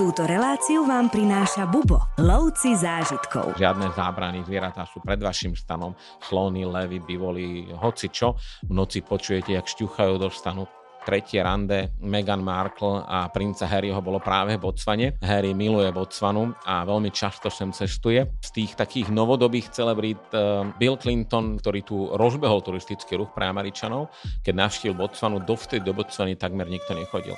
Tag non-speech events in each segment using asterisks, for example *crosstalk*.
Túto reláciu vám prináša Bubo, lovci zážitkov. Žiadne zábrany, zvieratá sú pred vašim stanom, slony, levy, bivoli, hoci čo. V noci počujete, jak šťuchajú do stanu, tretie rande Meghan Markle a princa Harryho bolo práve v Botsvane. Harry miluje Botsvanu a veľmi často sem cestuje. Z tých takých novodobých celebrít uh, Bill Clinton, ktorý tu rozbehol turistický ruch pre Američanov, keď navštívil Botsvanu, dovtedy do Botsvany takmer nikto nechodil.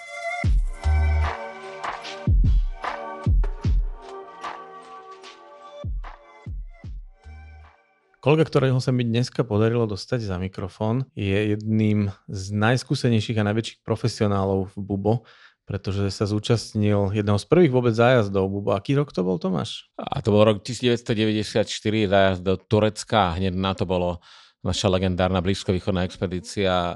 Kolega, ktorého sa mi dneska podarilo dostať za mikrofón, je jedným z najskúsenejších a najväčších profesionálov v Bubo, pretože sa zúčastnil jedného z prvých vôbec zájazdov Bubo. Aký rok to bol, Tomáš? A to bol rok 1994, zájazd do Turecka. Hneď na to bolo naša legendárna blízkovýchodná expedícia e,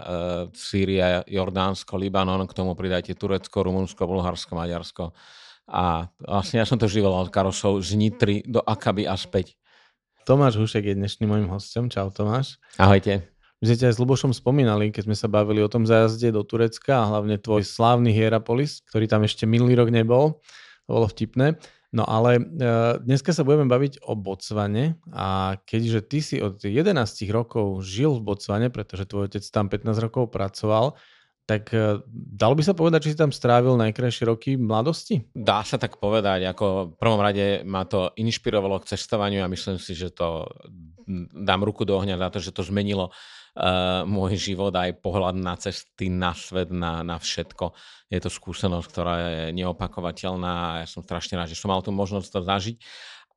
Sýria, Jordánsko, Libanon, k tomu pridajte Turecko, Rumunsko, Bulharsko, Maďarsko. A vlastne ja som to živil od Karosov z Nitry do Akaby a späť. Tomáš Hušek je dnešným mojim hostom. Čau Tomáš. Ahojte. My sme ťa aj s Lubošom spomínali, keď sme sa bavili o tom zájazde do Turecka a hlavne tvoj slávny Hierapolis, ktorý tam ešte minulý rok nebol. To bolo vtipné. No ale e, dneska sa budeme baviť o Botsvane a keďže ty si od 11 rokov žil v Botsvane, pretože tvoj otec tam 15 rokov pracoval, tak e, dalo by sa povedať, že si tam strávil najkrajšie roky mladosti? Dá sa tak povedať. Ako v prvom rade ma to inšpirovalo k cestovaniu a myslím si, že to dám ruku do ohňa za to, že to zmenilo uh, môj život aj pohľad na cesty, na svet, na, na všetko. Je to skúsenosť, ktorá je neopakovateľná a ja som strašne rád, že som mal tú možnosť to zažiť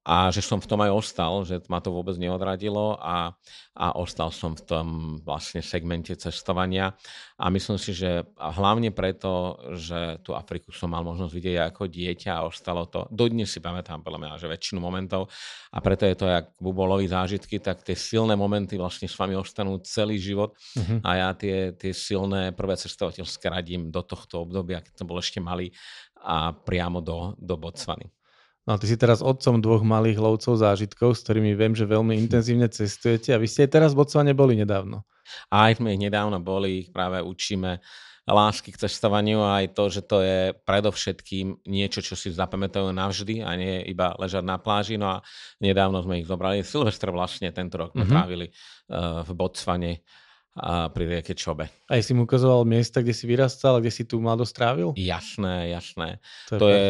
a že som v tom aj ostal, že ma to vôbec neodradilo a, a ostal som v tom vlastne segmente cestovania a myslím si, že hlavne preto, že tú Afriku som mal možnosť vidieť ako dieťa a ostalo to, dodnes si pamätám podľa mňa, že väčšinu momentov a preto je to, jak buboloví zážitky, tak tie silné momenty vlastne s vami ostanú celý život uh-huh. a ja tie, tie silné prvé cestovateľské radím do tohto obdobia, keď som bol ešte malý a priamo do, do Botswany. No ty si teraz otcom dvoch malých lovcov zážitkov, s ktorými viem, že veľmi intenzívne cestujete a vy ste aj teraz v Botsvane boli nedávno. Aj sme ich nedávno boli, ich práve učíme lásky k cestovaniu a aj to, že to je predovšetkým niečo, čo si zapamätajú navždy a nie iba ležať na pláži. No a nedávno sme ich zobrali. Silvestr vlastne tento rok mm-hmm. trávili uh, v Botsvane a pri rieke Čobe. A si mu ukazoval miesta, kde si vyrastal a kde si tu mladosť trávil? Jasné, jasné. To je, to je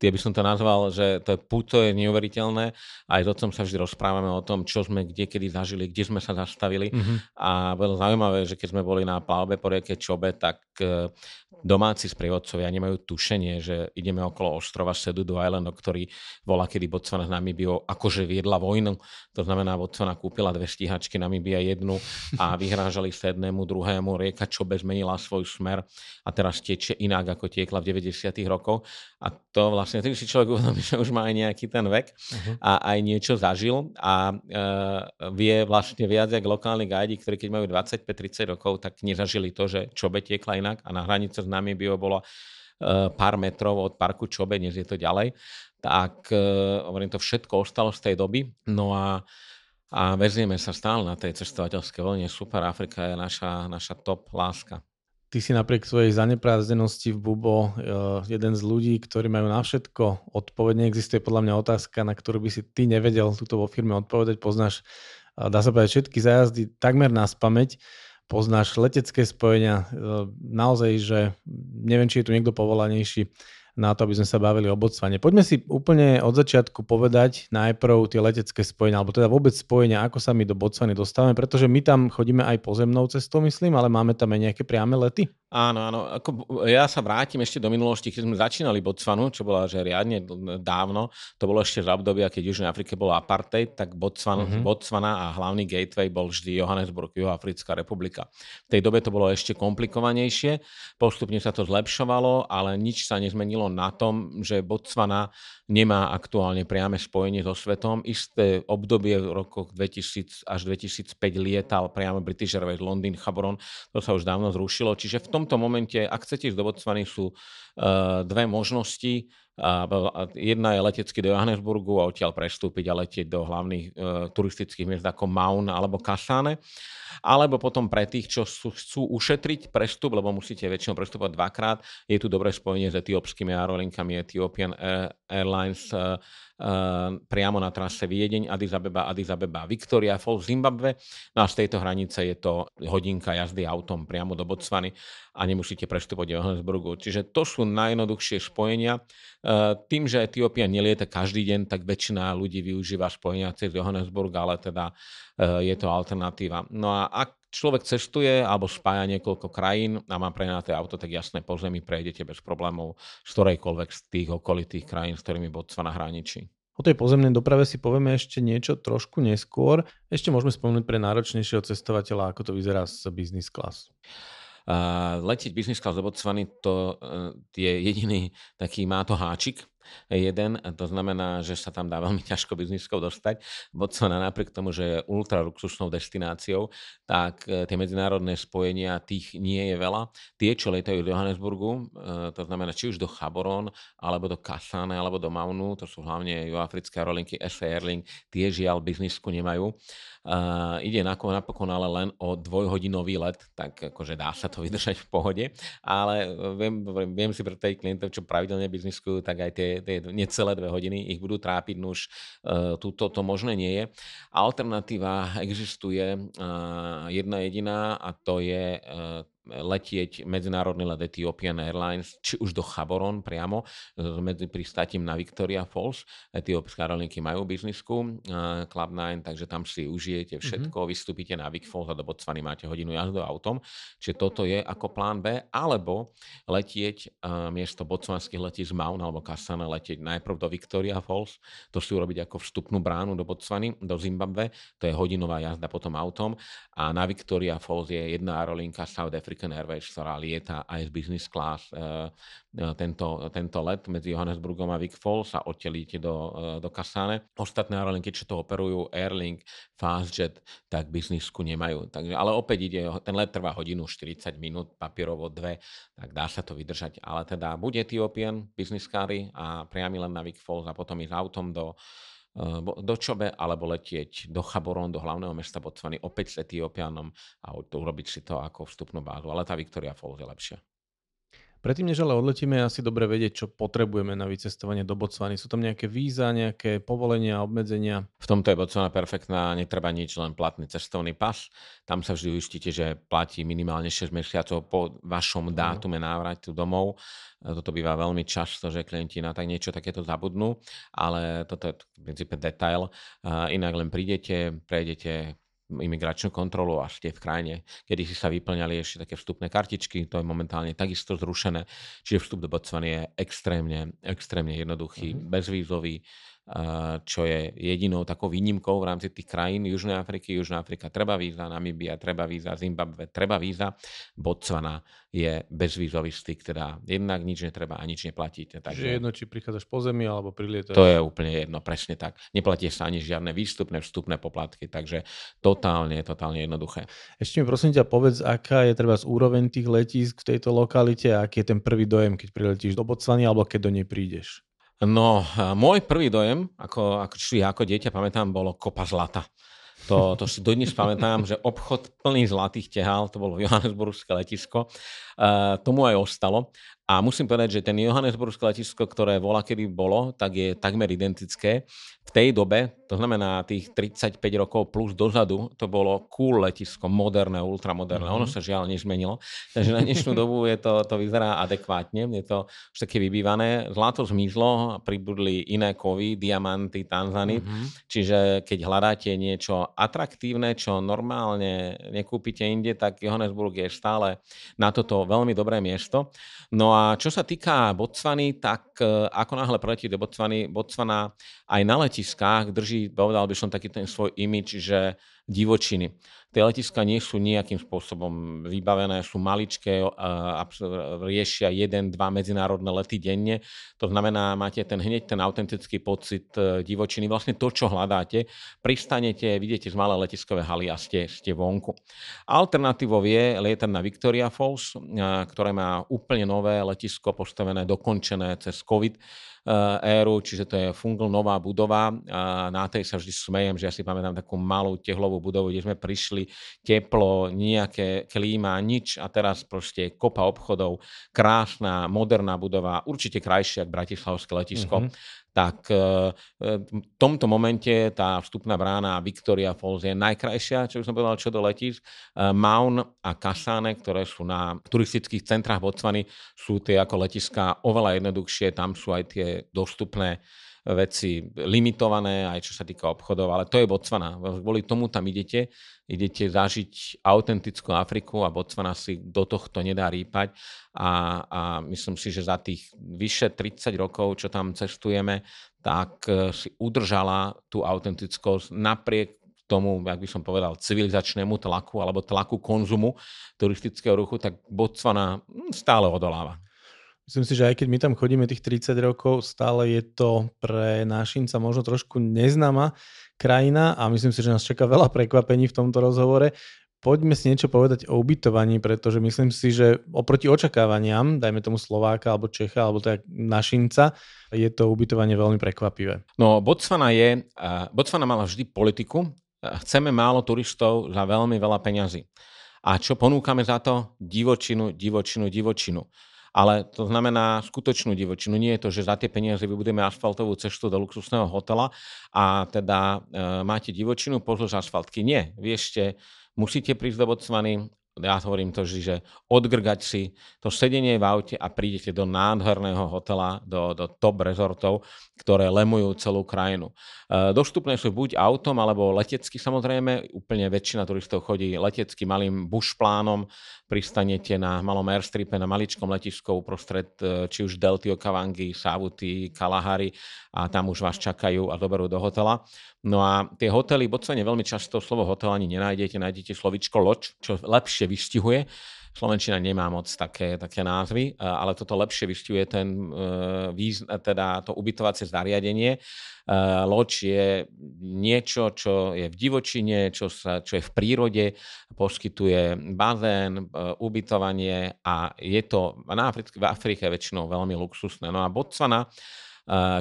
tie by som to nazval, že to je puto je neuveriteľné. Aj o tom sa vždy rozprávame o tom, čo sme kde kedy zažili, kde sme sa zastavili. Mm-hmm. A bolo zaujímavé, že keď sme boli na plavbe po rieke Čobe, tak e, domáci sprievodcovia nemajú tušenie, že ideme okolo ostrova Sedudu Island, ktorý bola, kedy Botswana s Namibiou akože viedla vojnu. To znamená, Botswana kúpila dve stíhačky, Namibia jednu a vyhrážali sa jednému, druhému. Rieka Čobe zmenila svoj smer a teraz tečie inak, ako tiekla v 90. rokoch. A to vlastne vlastne tým si človek uvedomí, *laughs* že už má aj nejaký ten vek uh-huh. a aj niečo zažil a uh, vie vlastne viac jak lokálni gajdi, ktorí keď majú 25-30 rokov, tak nezažili to, že Čobe tiekla inak a na hranice s nami by bolo uh, pár metrov od parku Čobe, dnes je to ďalej. Tak uh, hovorím, to všetko ostalo z tej doby. No a a vezieme sa stále na tej cestovateľskej vlne. Super, Afrika je naša, naša top láska. Ty si napriek svojej zaneprázdenosti v Bubo eh, jeden z ľudí, ktorí majú na všetko odpoveď. Neexistuje podľa mňa otázka, na ktorú by si ty nevedel túto vo firme odpovedať. Poznáš, eh, dá sa povedať, všetky zájazdy takmer na spameť. Poznáš letecké spojenia. Eh, naozaj, že neviem, či je tu niekto povolanejší na to, aby sme sa bavili o Botsvane. Poďme si úplne od začiatku povedať najprv tie letecké spojenia, alebo teda vôbec spojenia, ako sa my do Botsvany dostávame, pretože my tam chodíme aj pozemnou cestou, myslím, ale máme tam aj nejaké priame lety. Áno, áno. Ako, ja sa vrátim ešte do minulosti, keď sme začínali Botswanu, čo bola že riadne dávno. To bolo ešte v obdobia, keď v Južnej Afrike bol apartheid, tak Botswana, mm-hmm. Botswana a hlavný gateway bol vždy Johannesburg, Juhoafrická republika. V tej dobe to bolo ešte komplikovanejšie, postupne sa to zlepšovalo, ale nič sa nezmenilo na tom, že Botswana nemá aktuálne priame spojenie so svetom. Isté obdobie v rokoch 2000 až 2005 lietal priamo British Airways Londýn, Chaboron, to sa už dávno zrušilo. Čiže v tom tomto momente, ak chcete ísť do Botswany, sú uh, dve možnosti. Jedna je letecky do Johannesburgu a odtiaľ prestúpiť a letieť do hlavných e, turistických miest ako Maun alebo Kasane. Alebo potom pre tých, čo sú, chcú ušetriť prestup, lebo musíte väčšinou prestupovať dvakrát, je tu dobré spojenie s etiópskymi aerolinkami Ethiopian Airlines uh, priamo na trase Viedeň, Addis Abeba, Addis Abeba, Victoria Falls, Zimbabwe. No a z tejto hranice je to hodinka jazdy autom priamo do Botswany a nemusíte prestupovať do Johannesburgu. Čiže to sú najjednoduchšie spojenia. Uh, tým, že Etiópia nelieta každý deň, tak väčšina ľudí využíva spojenia cez Johannesburg, ale teda je to alternatíva. No a ak človek cestuje alebo spája niekoľko krajín a má prenaté auto, tak jasné, po zemi prejdete bez problémov z ktorejkoľvek z tých okolitých krajín, s ktorými Botswana hraničí. O tej pozemnej doprave si povieme ešte niečo trošku neskôr. Ešte môžeme spomenúť pre náročnejšieho cestovateľa, ako to vyzerá s business class. Uh, letieť business class do Botswany to uh, je jediný taký, má to háčik, jeden, to znamená, že sa tam dá veľmi ťažko bizniskov dostať. Botswana napriek tomu, že je ultra luxusnou destináciou, tak e, tie medzinárodné spojenia tých nie je veľa. Tie, čo letajú do Johannesburgu, e, to znamená či už do Chaboron, alebo do Kasane, alebo do Maunu, to sú hlavne juafrické aerolinky SA Airlink, tie žiaľ biznisku nemajú. Uh, ide napokon ale len o dvojhodinový let, tak akože dá sa to vydržať v pohode, ale viem, viem si pre tej klientov, čo pravidelne bizniskujú, tak aj tie, tie necelé dve hodiny ich budú trápiť, no už uh, túto to možné nie je. Alternatíva existuje uh, jedna jediná a to je uh, letieť medzinárodný let Ethiopian Airlines, či už do Chaboron priamo, medzi pristátim na Victoria Falls. Etiópske aerolinky majú biznisku, Club 9, takže tam si užijete mhm. všetko, mm-hmm. vystúpite na Vic Falls a do Botswany máte hodinu jazdu autom. Čiže toto je ako plán B, alebo letieť uh, miesto botswanských letí z Maun alebo Kasane, letieť najprv do Victoria Falls, to si urobiť ako vstupnú bránu do Botswany, do Zimbabwe, to je hodinová jazda potom autom a na Victoria Falls je jedna aerolinka South Africa American Airways, ktorá lieta aj z business class e, e, tento, tento let medzi Johannesburgom a Vic Falls a odtiaľ do, e, do Kasane. Ostatné aerolinky, čo to operujú, Airlink, Fastjet, tak biznisku nemajú. Takže, ale opäť ide, ten let trvá hodinu 40 minút, papierovo dve, tak dá sa to vydržať. Ale teda bude Ethiopian, business a priamy len na Vic Falls a potom ísť autom do Eh, do Čobe alebo letieť do Chaboron, do hlavného mesta Botswany opäť s Etiópianom a urobiť si to ako vstupnú bázu. Ale tá Victoria Falls je lepšia. Predtým, než ale odletíme, je asi dobre vedieť, čo potrebujeme na vycestovanie do Botswany. Sú tam nejaké víza, nejaké povolenia, obmedzenia? V tomto je Botswana perfektná, netreba nič, len platný cestovný pas. Tam sa vždy uistíte, že platí minimálne 6 mesiacov po vašom dátume návratu domov. Toto býva veľmi často, že klienti na tak niečo takéto zabudnú, ale toto je v princípe detail. Inak len prídete, prejdete imigračnú kontrolu a ste v krajine. Kedy si sa vyplňali ešte také vstupné kartičky, to je momentálne takisto zrušené. Čiže vstup do Botswany je extrémne, extrémne jednoduchý, mm-hmm. bezvízový čo je jedinou takou výnimkou v rámci tých krajín Južnej Afriky. Južná Afrika treba víza, Namibia treba víza, Zimbabwe treba víza, Botswana je bezvízový styk, teda jednak nič netreba a nič neplatíte. Takže Čiže jedno, či prichádzaš po zemi alebo prilietaš. To je úplne jedno, presne tak. Neplatí sa ani žiadne výstupné, vstupné poplatky, takže totálne, totálne jednoduché. Ešte mi prosím ťa povedz, aká je treba z úroveň tých letísk v tejto lokalite a aký je ten prvý dojem, keď priletíš do Botswany alebo keď do nej prídeš? No, môj prvý dojem, ako, ako, či ako dieťa pamätám, bolo kopa zlata. To, to si dodnes pamätám, že obchod plný zlatých tehál, to bolo *laughs* Johannesburgské letisko, uh, tomu aj ostalo. A musím povedať, že ten Johannesburgské letisko, ktoré vola kedy bolo, tak je takmer identické v tej dobe, to znamená tých 35 rokov plus dozadu, to bolo cool letisko, moderné, ultramoderné. Mm-hmm. Ono sa žiaľ nezmenilo. Takže na dnešnú dobu je to, to vyzerá adekvátne, je to už také vybývané. Zlato zmizlo, pribudli iné kovy, diamanty, tanzany. Mm-hmm. Čiže keď hľadáte niečo atraktívne, čo normálne nekúpite inde, tak Johannesburg je stále na toto veľmi dobré miesto. No a čo sa týka Botswany, tak e, ako náhle preletí do Botswany, Botswana aj na letiskách drží, povedal by som, taký ten svoj imič, že divočiny. Tie letiska nie sú nejakým spôsobom vybavené, sú maličké, riešia jeden, dva medzinárodné lety denne. To znamená, máte ten hneď ten autentický pocit e, divočiny. Vlastne to, čo hľadáte, pristanete, vidíte z malé letiskové haly a ste, ste vonku. Alternatívou je lietať na Victoria Falls, ktoré má úplne nové letisko postavené, dokončené cez COVID éru, čiže to je Fungl nová budova. Na tej sa vždy smejem, že ja si pamätám takú malú tehlovú budovu, kde sme prišli, teplo, nejaké klíma, nič a teraz proste kopa obchodov, krásna, moderná budova, určite krajšia ako Bratislavské letisko. Mm-hmm tak e, v tomto momente tá vstupná brána Victoria Falls je najkrajšia, čo by som povedal, čo do letísk. E, Maun a Kasane, ktoré sú na turistických centrách Botswany, sú tie ako letiská oveľa jednoduchšie, tam sú aj tie dostupné veci limitované, aj čo sa týka obchodov, ale to je Botswana. Kvôli tomu tam idete, idete zažiť autentickú Afriku a Botswana si do tohto nedá rýpať a, a myslím si, že za tých vyše 30 rokov, čo tam cestujeme, tak e, si udržala tú autentickosť napriek tomu, jak by som povedal, civilizačnému tlaku alebo tlaku konzumu turistického ruchu, tak Botswana hm, stále odoláva. Myslím si, že aj keď my tam chodíme tých 30 rokov, stále je to pre našinca možno trošku neznáma krajina a myslím si, že nás čaká veľa prekvapení v tomto rozhovore. Poďme si niečo povedať o ubytovaní, pretože myslím si, že oproti očakávaniam, dajme tomu Slováka alebo Čecha alebo tak našinca, je to ubytovanie veľmi prekvapivé. No, Botswana je, Botswana mala vždy politiku, chceme málo turistov za veľmi veľa peňazí. A čo ponúkame za to? Divočinu, divočinu, divočinu ale to znamená skutočnú divočinu. Nie je to, že za tie peniaze vybudeme asfaltovú cestu do luxusného hotela a teda e, máte divočinu pozdĺž asfaltky. Nie, vy ešte musíte prísť do Botswany, ja hovorím to, že odgrgať si to sedenie v aute a prídete do nádherného hotela, do, do top rezortov, ktoré lemujú celú krajinu. E, dostupné sú buď autom, alebo letecky samozrejme. Úplne väčšina turistov chodí letecky malým bušplánom, pristanete na malom airstripe, na maličkom letisku uprostred e, či už Delty, Okavangy, Savuty, Kalahari a tam už vás čakajú a doberú do hotela. No a tie hotely, v Botswane veľmi často slovo hotel ani nenájdete, nájdete slovičko loď, čo lepšie vystihuje Slovenčina nemá moc také, také názvy, e, ale toto lepšie vystihuje ten, e, teda to ubytovacie zariadenie. Loď je niečo, čo je v divočine, čo, sa, čo je v prírode, poskytuje bazén, ubytovanie a je to na Afrike, v Afrike väčšinou veľmi luxusné. No a Botswana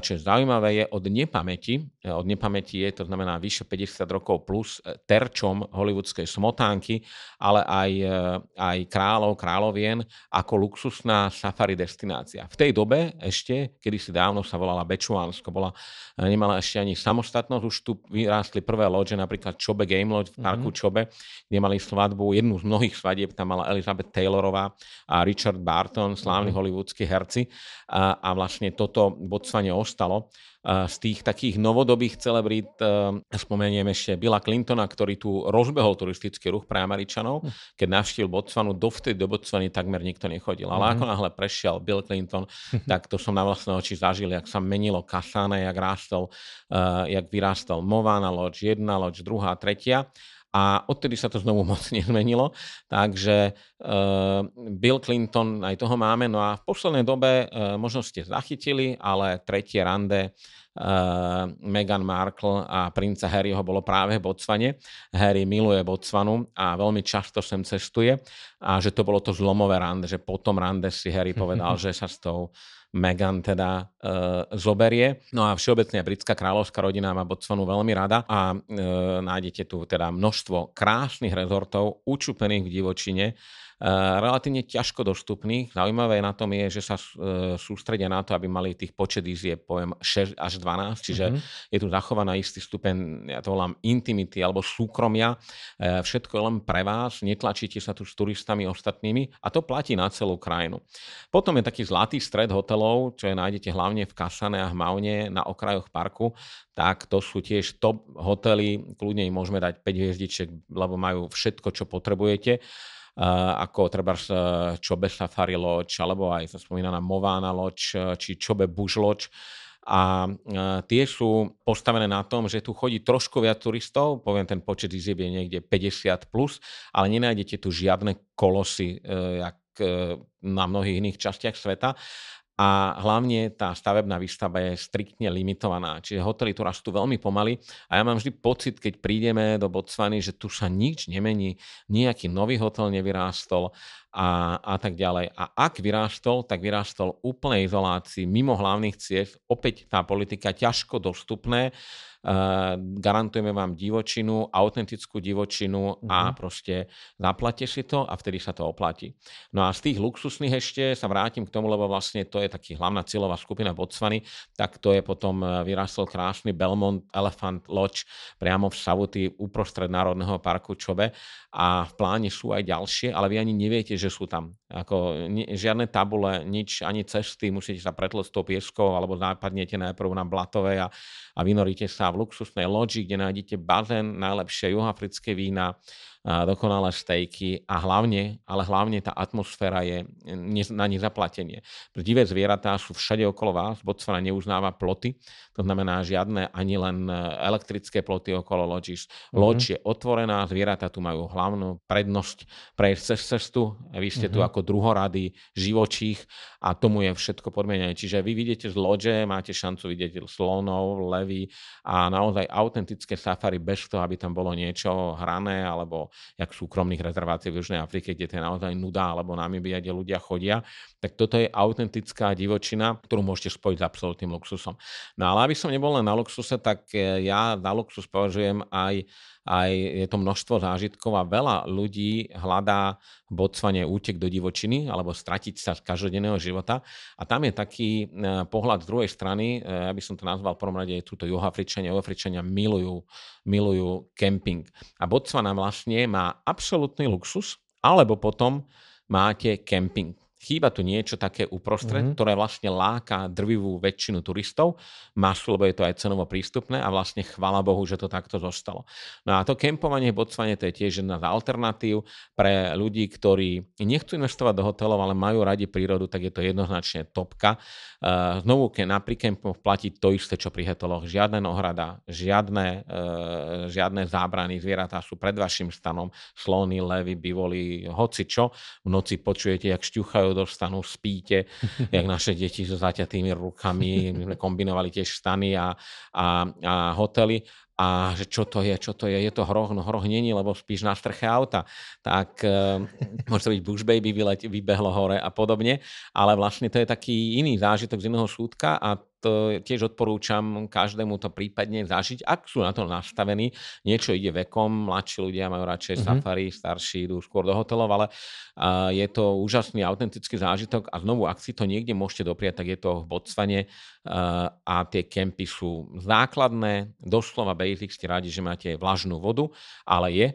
čo je zaujímavé, je od nepamäti, e, od nepamäti je, to znamená vyše 50 rokov plus, e, terčom hollywoodskej smotánky, ale aj, e, aj kráľov, kráľovien ako luxusná safari destinácia. V tej dobe ešte, kedy si dávno sa volala Bečuánsko, bola, nemala ešte ani samostatnosť, už tu vyrástli prvé loďe, napríklad Chobe Game Lodge v parku mm-hmm. Chobe, kde mali svadbu, jednu z mnohých svadieb, tam mala Elizabeth Taylorová a Richard Barton, slávni mm-hmm. hollywoodskí herci a, a vlastne toto Botswane ostalo. Z tých takých novodobých celebrít spomeniem ešte Billa Clintona, ktorý tu rozbehol turistický ruch pre Američanov. Hm. Keď navštívil Botswanu, dovtedy do Botswany takmer nikto nechodil. Ale mm-hmm. ako náhle prešiel Bill Clinton, *laughs* tak to som na vlastné oči zažil, jak sa menilo Kasane, jak rástol, jak vyrástol Movana Lodge, jedna loď, druhá, tretia a odtedy sa to znovu *laughs* moc nezmenilo. Takže uh, Bill Clinton, aj toho máme. No a v poslednej dobe, uh, možno ste zachytili, ale tretie rande uh, Meghan Markle a princa Harryho bolo práve v Botsvane. Harry miluje Botsvanu a veľmi často sem cestuje a že to bolo to zlomové rande, že potom rande si Harry *laughs* povedal, že sa s tou Meghan teda e, zoberie. No a všeobecne britská kráľovská rodina má Botswanu veľmi rada a e, nájdete tu teda množstvo krásnych rezortov, učupených v divočine, relatívne ťažko dostupných. Zaujímavé na tom je, že sa eh, sústredia na to, aby mali tých počet izie, poviem, 6 až 12, čiže mm-hmm. je tu zachovaná istý stupeň, ja to volám intimity alebo súkromia. Eh, všetko je len pre vás, netlačíte sa tu s turistami ostatnými a to platí na celú krajinu. Potom je taký zlatý stred hotelov, čo je nájdete hlavne v Kasane a v Maune na okrajoch parku, tak to sú tiež top hotely, kľudne im môžeme dať 5 hviezdičiek, lebo majú všetko, čo potrebujete ako treba Čobe Safari Lodge, alebo aj sa spomínaná Mována Lodge, či Čobe Bush Lodge. A tie sú postavené na tom, že tu chodí trošku viac turistov, poviem, ten počet izieb je niekde 50+, plus, ale nenájdete tu žiadne kolosy, jak na mnohých iných častiach sveta a hlavne tá stavebná výstava je striktne limitovaná. Čiže hotely tu rastú veľmi pomaly a ja mám vždy pocit, keď prídeme do Botswany, že tu sa nič nemení, nejaký nový hotel nevyrástol a, a tak ďalej. A ak vyrástol, tak vyrástol úplnej izolácii, mimo hlavných ciest, opäť tá politika ťažko dostupné, garantujeme vám divočinu, autentickú divočinu mm-hmm. a mhm. proste zaplate si to a vtedy sa to oplatí. No a z tých luxusných ešte sa vrátim k tomu, lebo vlastne to je taký hlavná cieľová skupina Botswany, tak to je potom e, vyrastol krásny Belmont Elephant Lodge priamo v Savuty uprostred Národného parku Čobe a v pláne sú aj ďalšie, ale vy ani neviete, že sú tam. Ako, ni, žiadne tabule, nič, ani cesty, musíte sa pretlesť tou pieskou alebo západnete najprv na Blatovej a, a vynoríte sa v luxusnej loďi, kde nájdete bazén, najlepšie juhoafrické vína, dokonalé stejky a hlavne, ale hlavne tá atmosféra je na nezaplatenie. Pre divé zvieratá sú všade okolo vás, Botswana neuznáva ploty, to znamená žiadne ani len e, elektrické ploty okolo loďiš. Mm-hmm. Loď je otvorená, zvieratá tu majú hlavnú prednosť prejsť cez cestu, vy ste mm-hmm. tu mhm. ako druhorady živočích a tomu je všetko podmienené. Čiže vy vidíte z loďe, máte šancu vidieť slonov, levy a naozaj autentické safari bez toho, aby tam bolo niečo hrané alebo jak súkromných rezervácií v Južnej Afrike, kde to je naozaj nuda, alebo Namibia, kde ľudia chodia, tak toto je autentická divočina, ktorú môžete spojiť s absolútnym luxusom. No ale aby som nebol len na luxuse, tak e, ja na luxus považujem aj aj je to množstvo zážitkov a veľa ľudí hľadá v Botsvane útek do divočiny alebo stratiť sa z každodenného života. A tam je taký e, pohľad z druhej strany, e, ja by som to nazval v prvom rade, sú to juhoafričania, juhoafričania milujú, milujú kemping. A Botswana vlastne má absolútny luxus, alebo potom máte kemping. Chýba tu niečo také uprostred, mm-hmm. ktoré vlastne láka drvivú väčšinu turistov, masu, lebo je to aj cenovo prístupné a vlastne chvala Bohu, že to takto zostalo. No a to kempovanie v Botsvane to je tiež jedna z alternatív pre ľudí, ktorí nechcú investovať do hotelov, ale majú radi prírodu, tak je to jednoznačne topka. Uh, znovu, keď na prikempoch platí to isté, čo pri hoteloch. Žiadne ohrada, žiadne, uh, žiadne zábrany, zvieratá sú pred vašim stanom, slony, levy, bivoli, hoci čo. V noci počujete, jak šťuchajú rádio dostanú, spíte, *laughs* jak naše deti so zaťatými rukami, my sme kombinovali tiež stany a, a, a hotely. A že čo to je, čo to je, je to hroch, no hroch není, lebo spíš na strche auta. Tak e, môže to byť bush baby, vybehlo hore a podobne, ale vlastne to je taký iný zážitok z iného súdka a to tiež odporúčam každému to prípadne zažiť, ak sú na to nastavení. Niečo ide vekom, mladší ľudia majú radšej mm-hmm. safari, starší idú skôr do hotelov, ale uh, je to úžasný, autentický zážitok a znovu, ak si to niekde môžete dopriať, tak je to v Botsvane uh, a tie kempy sú základné, doslova basic, ste rádi, že máte vlažnú vodu, ale je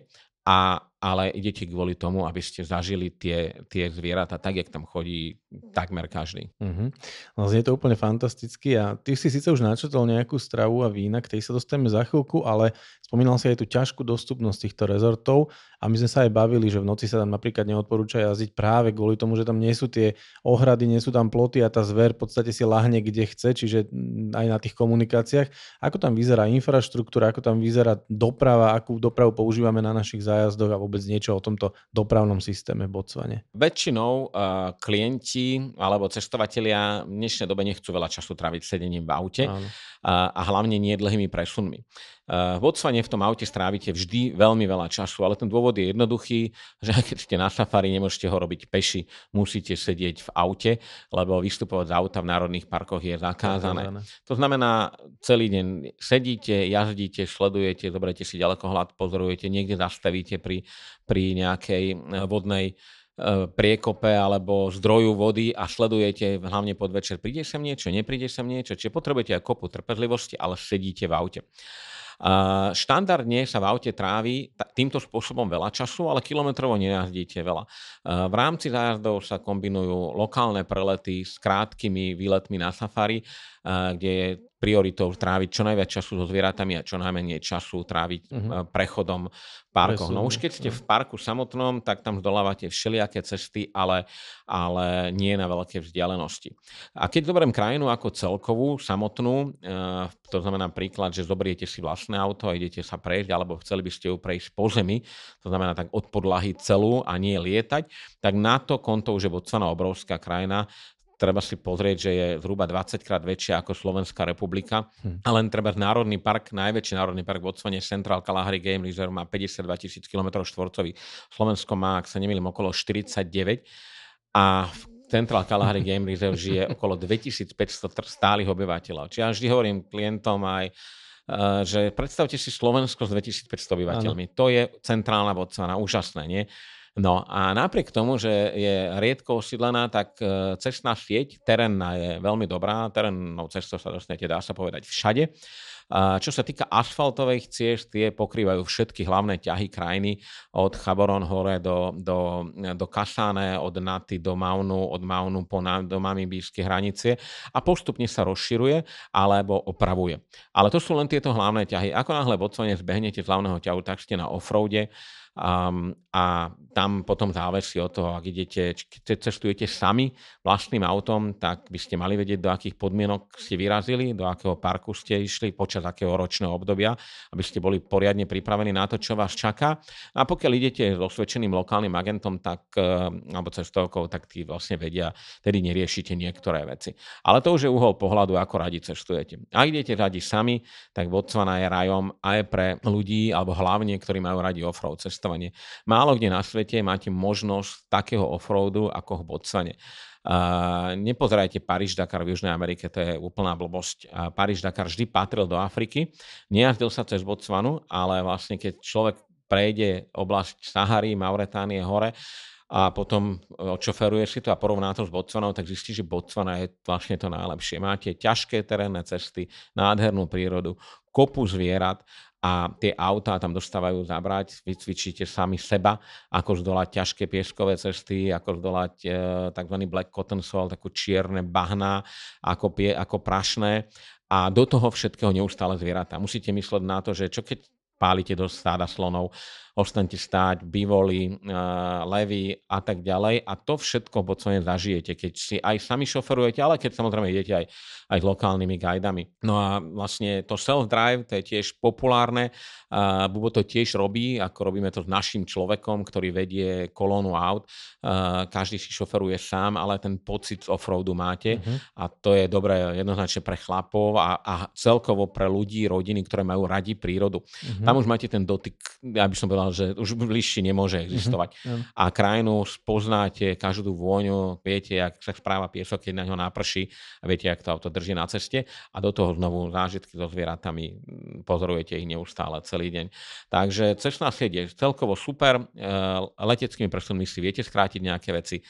a ale idete kvôli tomu, aby ste zažili tie, tie zvieratá tak, jak tam chodí takmer každý. Uh-huh. No, znie to úplne fantasticky a ty si síce už načetol nejakú stravu a vína, k tej sa dostaneme za chvíľku, ale spomínal si aj tú ťažkú dostupnosť týchto rezortov a my sme sa aj bavili, že v noci sa tam napríklad neodporúča jazdiť práve kvôli tomu, že tam nie sú tie ohrady, nie sú tam ploty a tá zver v podstate si lahne kde chce, čiže aj na tých komunikáciách. Ako tam vyzerá infraštruktúra, ako tam vyzerá doprava, akú dopravu používame na našich zájazdoch a vôbec niečo o tomto dopravnom systéme v Botsvane? Väčšinou uh, klienti alebo cestovatelia v dnešnej dobe nechcú veľa času tráviť sedením v aute uh, a hlavne nie dlhými presunmi. Uh, v Botsvane v tom aute strávite vždy veľmi veľa času, ale ten dôvod je jednoduchý, že *laughs* keď ste na safari, nemôžete ho robiť peši, musíte sedieť v aute, lebo vystupovať z auta v národných parkoch je zakázané. zakázané. To znamená, celý deň sedíte, jazdíte, sledujete, zoberiete si ďalekohľad, pozorujete, niekde zastavíte pri pri nejakej e, vodnej e, priekope alebo zdroju vody a sledujete hlavne pod večer, príde sem niečo, nepríde sem niečo, čiže potrebujete aj kopu trpezlivosti, ale sedíte v aute. Uh, štandardne sa v aute trávi týmto spôsobom veľa času, ale kilometrovo nejazdíte veľa. Uh, v rámci zájazdov sa kombinujú lokálne prelety s krátkými výletmi na safari, kde je prioritou tráviť čo najviac času so zvieratami a čo najmenej času tráviť uh-huh. prechodom parkoch. No už keď ste v parku samotnom, tak tam zdolávate všelijaké cesty, ale, ale nie na veľké vzdialenosti. A keď zoberiem krajinu ako celkovú, samotnú, e, to znamená príklad, že zoberiete si vlastné auto a idete sa prejsť, alebo chceli by ste ju prejsť po zemi, to znamená tak od podlahy celú a nie lietať, tak na to konto už je Botswana obrovská krajina, treba si pozrieť, že je zhruba 20 krát väčšia ako Slovenská republika. Hm. A len treba Národný park, najväčší Národný park v odsvane Central Kalahari Game Reserve má 52 tisíc km štvorcových. Slovensko má, ak sa nemýlim, okolo 49 a v Central Kalahari *laughs* Game Reserve žije okolo 2500 stálych obyvateľov. Čiže ja vždy hovorím klientom aj, eh, že predstavte si Slovensko s 2500 obyvateľmi. Ano. To je centrálna Botswana, úžasné, nie? No a napriek tomu, že je riedko osídlená, tak e, cestná sieť terénna je veľmi dobrá. Terénnou cestou sa dostanete, dá sa povedať, všade. A čo sa týka asfaltových ciest, tie pokrývajú všetky hlavné ťahy krajiny od Chaboron hore do, do, do Kasáne, od Naty do Maunu, od Maunu po na, do Mamibískej hranice a postupne sa rozširuje alebo opravuje. Ale to sú len tieto hlavné ťahy. Ako náhle v Botswane zbehnete z hlavného ťahu, tak ste na offroade Um, a tam potom závisí od toho, ak idete, keď cestujete sami vlastným autom, tak by ste mali vedieť, do akých podmienok ste vyrazili, do akého parku ste išli, počas akého ročného obdobia, aby ste boli poriadne pripravení na to, čo vás čaká. A pokiaľ idete s osvedčeným lokálnym agentom, tak, ehm, alebo cestovkou, tak tí vlastne vedia, tedy neriešite niektoré veci. Ale to už je uhol pohľadu, ako radi cestujete. Ak idete radi sami, tak Botswana je rajom aj pre ľudí, alebo hlavne, ktorí majú radi offroad cestovanie cestovanie. Málo kde na svete máte možnosť takého offroadu ako v Botswane. Uh, nepozerajte Paríž-Dakar v Južnej Amerike, to je úplná blbosť. Uh, Paríž-Dakar vždy patril do Afriky, nejazdil sa cez Botswanu, ale vlastne keď človek prejde oblasť Sahary, Mauretánie hore a potom odšoferuje si to a porovná to s Botswanou, tak zistí, že Botswana je vlastne to najlepšie. Máte ťažké terénne cesty, nádhernú prírodu, kopu zvierat a tie autá tam dostávajú zabrať, vycvičíte sami seba, ako zdolať ťažké pieskové cesty, ako zdolať e, tzv. black cotton soil, takú čierne bahna, ako, pie, ako prašné a do toho všetkého neustále zvieratá. Musíte mysleť na to, že čo keď pálite do stáda slonov, ostaňte stáť, bivoli, levy a tak ďalej. A to všetko v Botswane zažijete, keď si aj sami šoferujete, ale keď samozrejme idete aj, aj s lokálnymi guidami. No a vlastne to self-drive, to je tiež populárne. Bubo to tiež robí, ako robíme to s našim človekom, ktorý vedie kolónu aut. Každý si šoferuje sám, ale ten pocit z offroadu máte uh-huh. a to je dobré jednoznačne pre chlapov a, a celkovo pre ľudí, rodiny, ktoré majú radi prírodu. Uh-huh. Tam už máte ten dotyk, ja by som povedal, povedal, že už bližšie nemôže mhm, existovať. Mm-hmm. A krajinu spoznáte, každú vôňu, viete, jak sa správa piesok, keď na ňo naprší a viete, jak to auto drží na ceste a do toho znovu zážitky so zvieratami, pozorujete ich neustále celý deň. Takže cestná sieť je celkovo super, e, leteckými presunmi si viete skrátiť nejaké veci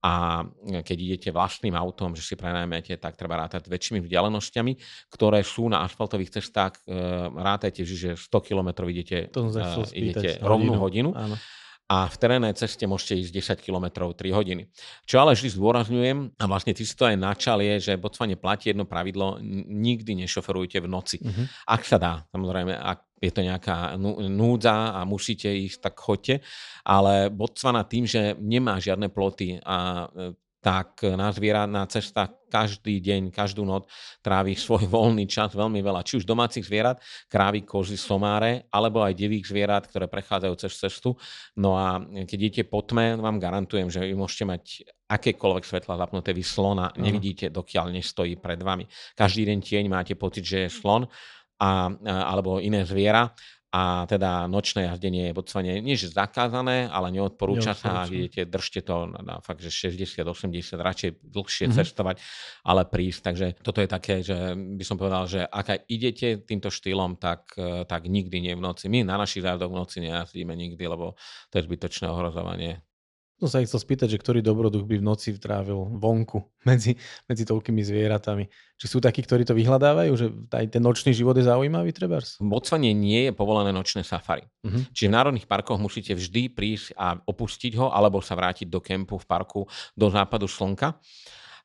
a keď idete vlastným autom, že si prenajmete, tak treba rátať väčšími vzdialenosťami, ktoré sú na asfaltových cestách. E, rátajte, že 100 km idete, uh, idete rovnú hodinu. hodinu. A v terénnej ceste môžete ísť 10 km 3 hodiny. Čo ale vždy zdôrazňujem, a vlastne ty si to aj načal, je, že Botswane platí jedno pravidlo, nikdy nešoferujte v noci. Uh-huh. Ak sa dá, samozrejme, ak je to nejaká núdza a musíte ísť, tak choďte. Ale Botswana tým, že nemá žiadne ploty a e, tak na zviera na cestách každý deň, každú noc trávi svoj *laughs* voľný čas veľmi veľa. Či už domácich zvierat, krávy, kozy, somáre, alebo aj divých zvierat, ktoré prechádzajú cez cestu. No a keď idete po tme, vám garantujem, že vy môžete mať akékoľvek svetla zapnuté, vy slona nevidíte, dokiaľ nestojí pred vami. Každý deň tieň máte pocit, že je slon a, alebo iné zviera a teda nočné jazdenie je Botswane nie že zakázané, ale neodporúča sa, ak idete, držte to na, na fakt, že 60-80, radšej dlhšie mm-hmm. cestovať, ale prísť. Takže toto je také, že by som povedal, že ak aj idete týmto štýlom, tak, e, tak nikdy nie v noci. My na našich zájazdoch v noci nejazdíme nikdy, lebo to je zbytočné ohrozovanie som sa chcel spýtať, že ktorý dobroduch by v noci trávil vonku *laughs* medzi, medzi toľkými zvieratami. Či sú takí, ktorí to vyhľadávajú, že aj ten nočný život je zaujímavý, trebárs? V Botswane nie je povolené nočné safari. Uh-huh. Čiže v národných parkoch musíte vždy prísť a opustiť ho, alebo sa vrátiť do kempu v parku do západu slnka.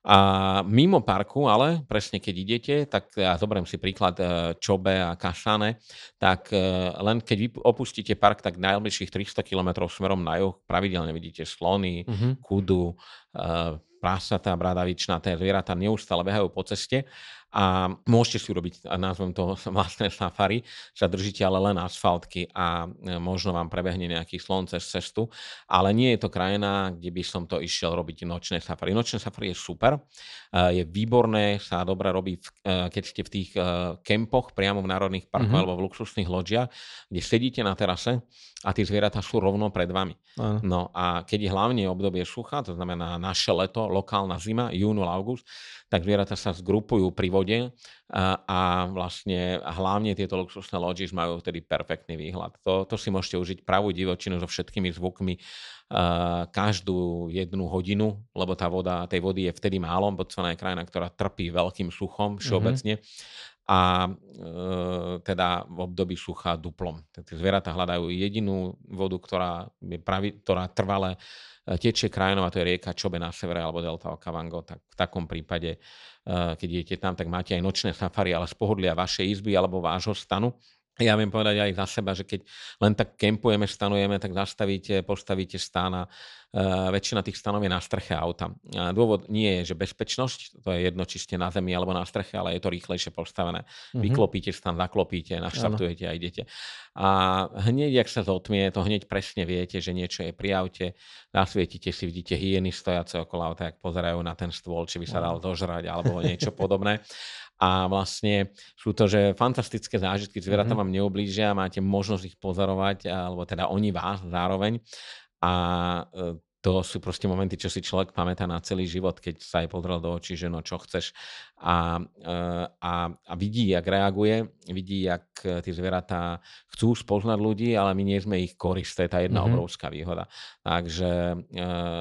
A mimo parku, ale presne keď idete, tak ja zoberiem si príklad e, Čobe a Kašane, tak e, len keď vy opustíte park, tak najbližších 300 km smerom na juh pravidelne vidíte slony, uh-huh. kudu, e, prasatá, bradavičná, tie zvieratá neustále behajú po ceste a môžete si urobiť, názvem to *laughs* vlastné safari, sa držíte ale len asfaltky a e, možno vám prebehne nejaký slon cez cestu, ale nie je to krajina, kde by som to išiel robiť nočné safari. Nočné safari je super, je výborné, sa dobre robí, e, keď ste v tých e, kempoch priamo v národných parkoch mm-hmm. alebo v luxusných loďiach, kde sedíte na terase a tie zvieratá sú rovno pred vami. Ano. No a keď je hlavne obdobie sucha, to znamená naše leto, lokálna zima, júnul, august, tak zvieratá sa zgrupujú pri vode a, a vlastne a hlavne tieto luxusné lodges majú vtedy perfektný výhľad. To, to si môžete užiť pravú divočinu so všetkými zvukmi uh, každú jednu hodinu, lebo tá voda, tej vody je vtedy málo. Botswana je krajina, ktorá trpí veľkým suchom všeobecne. Mm-hmm a e, teda v období sucha duplom. Tie zvieratá hľadajú jedinú vodu, ktorá, je pravi, ktorá trvale tečie krajinou a to je rieka Čobe na severe alebo delta Okavango. Tak v takom prípade, e, keď idete tam, tak máte aj nočné safari, ale z pohodlia vašej izby alebo vášho stanu ja viem povedať aj za seba, že keď len tak kempujeme, stanujeme, tak zastavíte, postavíte stán a uh, väčšina tých stanov je na streche auta. A dôvod nie je, že bezpečnosť, to je jedno, či ste na zemi alebo na streche, ale je to rýchlejšie postavené. Mm-hmm. Vyklopíte stan, zaklopíte, naštartujete a idete. A hneď, ak sa zotmie, to hneď presne viete, že niečo je pri aute, nasvietite si, vidíte hyeny stojace okolo auta, ak pozerajú na ten stôl, či by sa dal dožrať alebo niečo podobné *laughs* a vlastne sú to, že fantastické zážitky, zvieratá mm-hmm. vám neublížia, máte možnosť ich pozorovať, alebo teda oni vás zároveň a e, to sú proste momenty, čo si človek pamätá na celý život, keď sa aj pozrel do očí, že no čo chceš a, e, a, a vidí, jak reaguje, vidí, jak e, tie zvieratá chcú spoznať ľudí, ale my nie sme ich korist, to je tá jedna mm-hmm. obrovská výhoda. Takže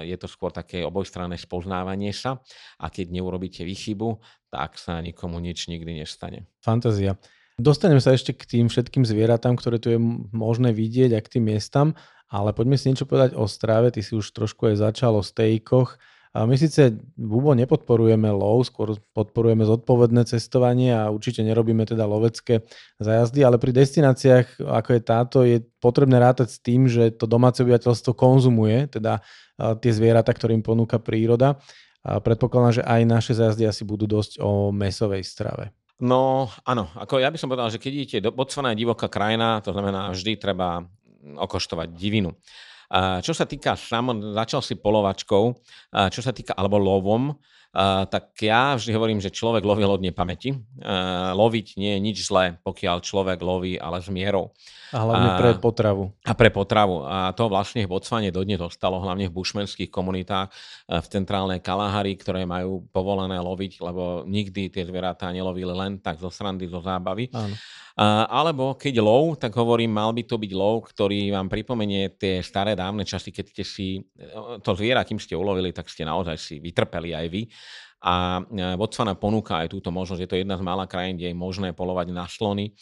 je to skôr také obojstranné spoznávanie sa a keď neurobíte výchybu, tak sa nikomu nič nikdy nestane. Fantázia. Dostaneme sa ešte k tým všetkým zvieratám, ktoré tu je možné vidieť a k tým miestam, ale poďme si niečo povedať o stráve. Ty si už trošku aj začal o stejkoch. My síce Bubo nepodporujeme lov, skôr podporujeme zodpovedné cestovanie a určite nerobíme teda lovecké zajazdy, ale pri destináciách ako je táto je potrebné rátať s tým, že to domáce obyvateľstvo konzumuje, teda tie zvieratá, ktorým ponúka príroda. A predpokladám, že aj naše zjazdy asi budú dosť o mesovej strave. No áno, ako ja by som povedal, že keď idete do Botswana je divoká krajina, to znamená vždy treba okoštovať divinu. Čo sa týka, samot, začal si polovačkou, čo sa týka, alebo lovom, tak ja vždy hovorím, že človek loví od nepamäti. Loviť nie je nič zlé, pokiaľ človek loví, ale s mierou. A hlavne pre potravu. A pre potravu. A to vlastne Botsvane dodnes dostalo, hlavne v bušmenských komunitách v centrálnej Kalahari, ktoré majú povolené loviť, lebo nikdy tie zvieratá nelovili len tak zo srandy, zo zábavy. Áno. Alebo keď lov, tak hovorím, mal by to byť lov, ktorý vám pripomenie tie staré dávne časy, keď ste si to zviera, kým ste ulovili, tak ste naozaj si vytrpeli aj vy. A Botswana ponúka aj túto možnosť. Je to jedna z mála krajín, kde je možné polovať na slony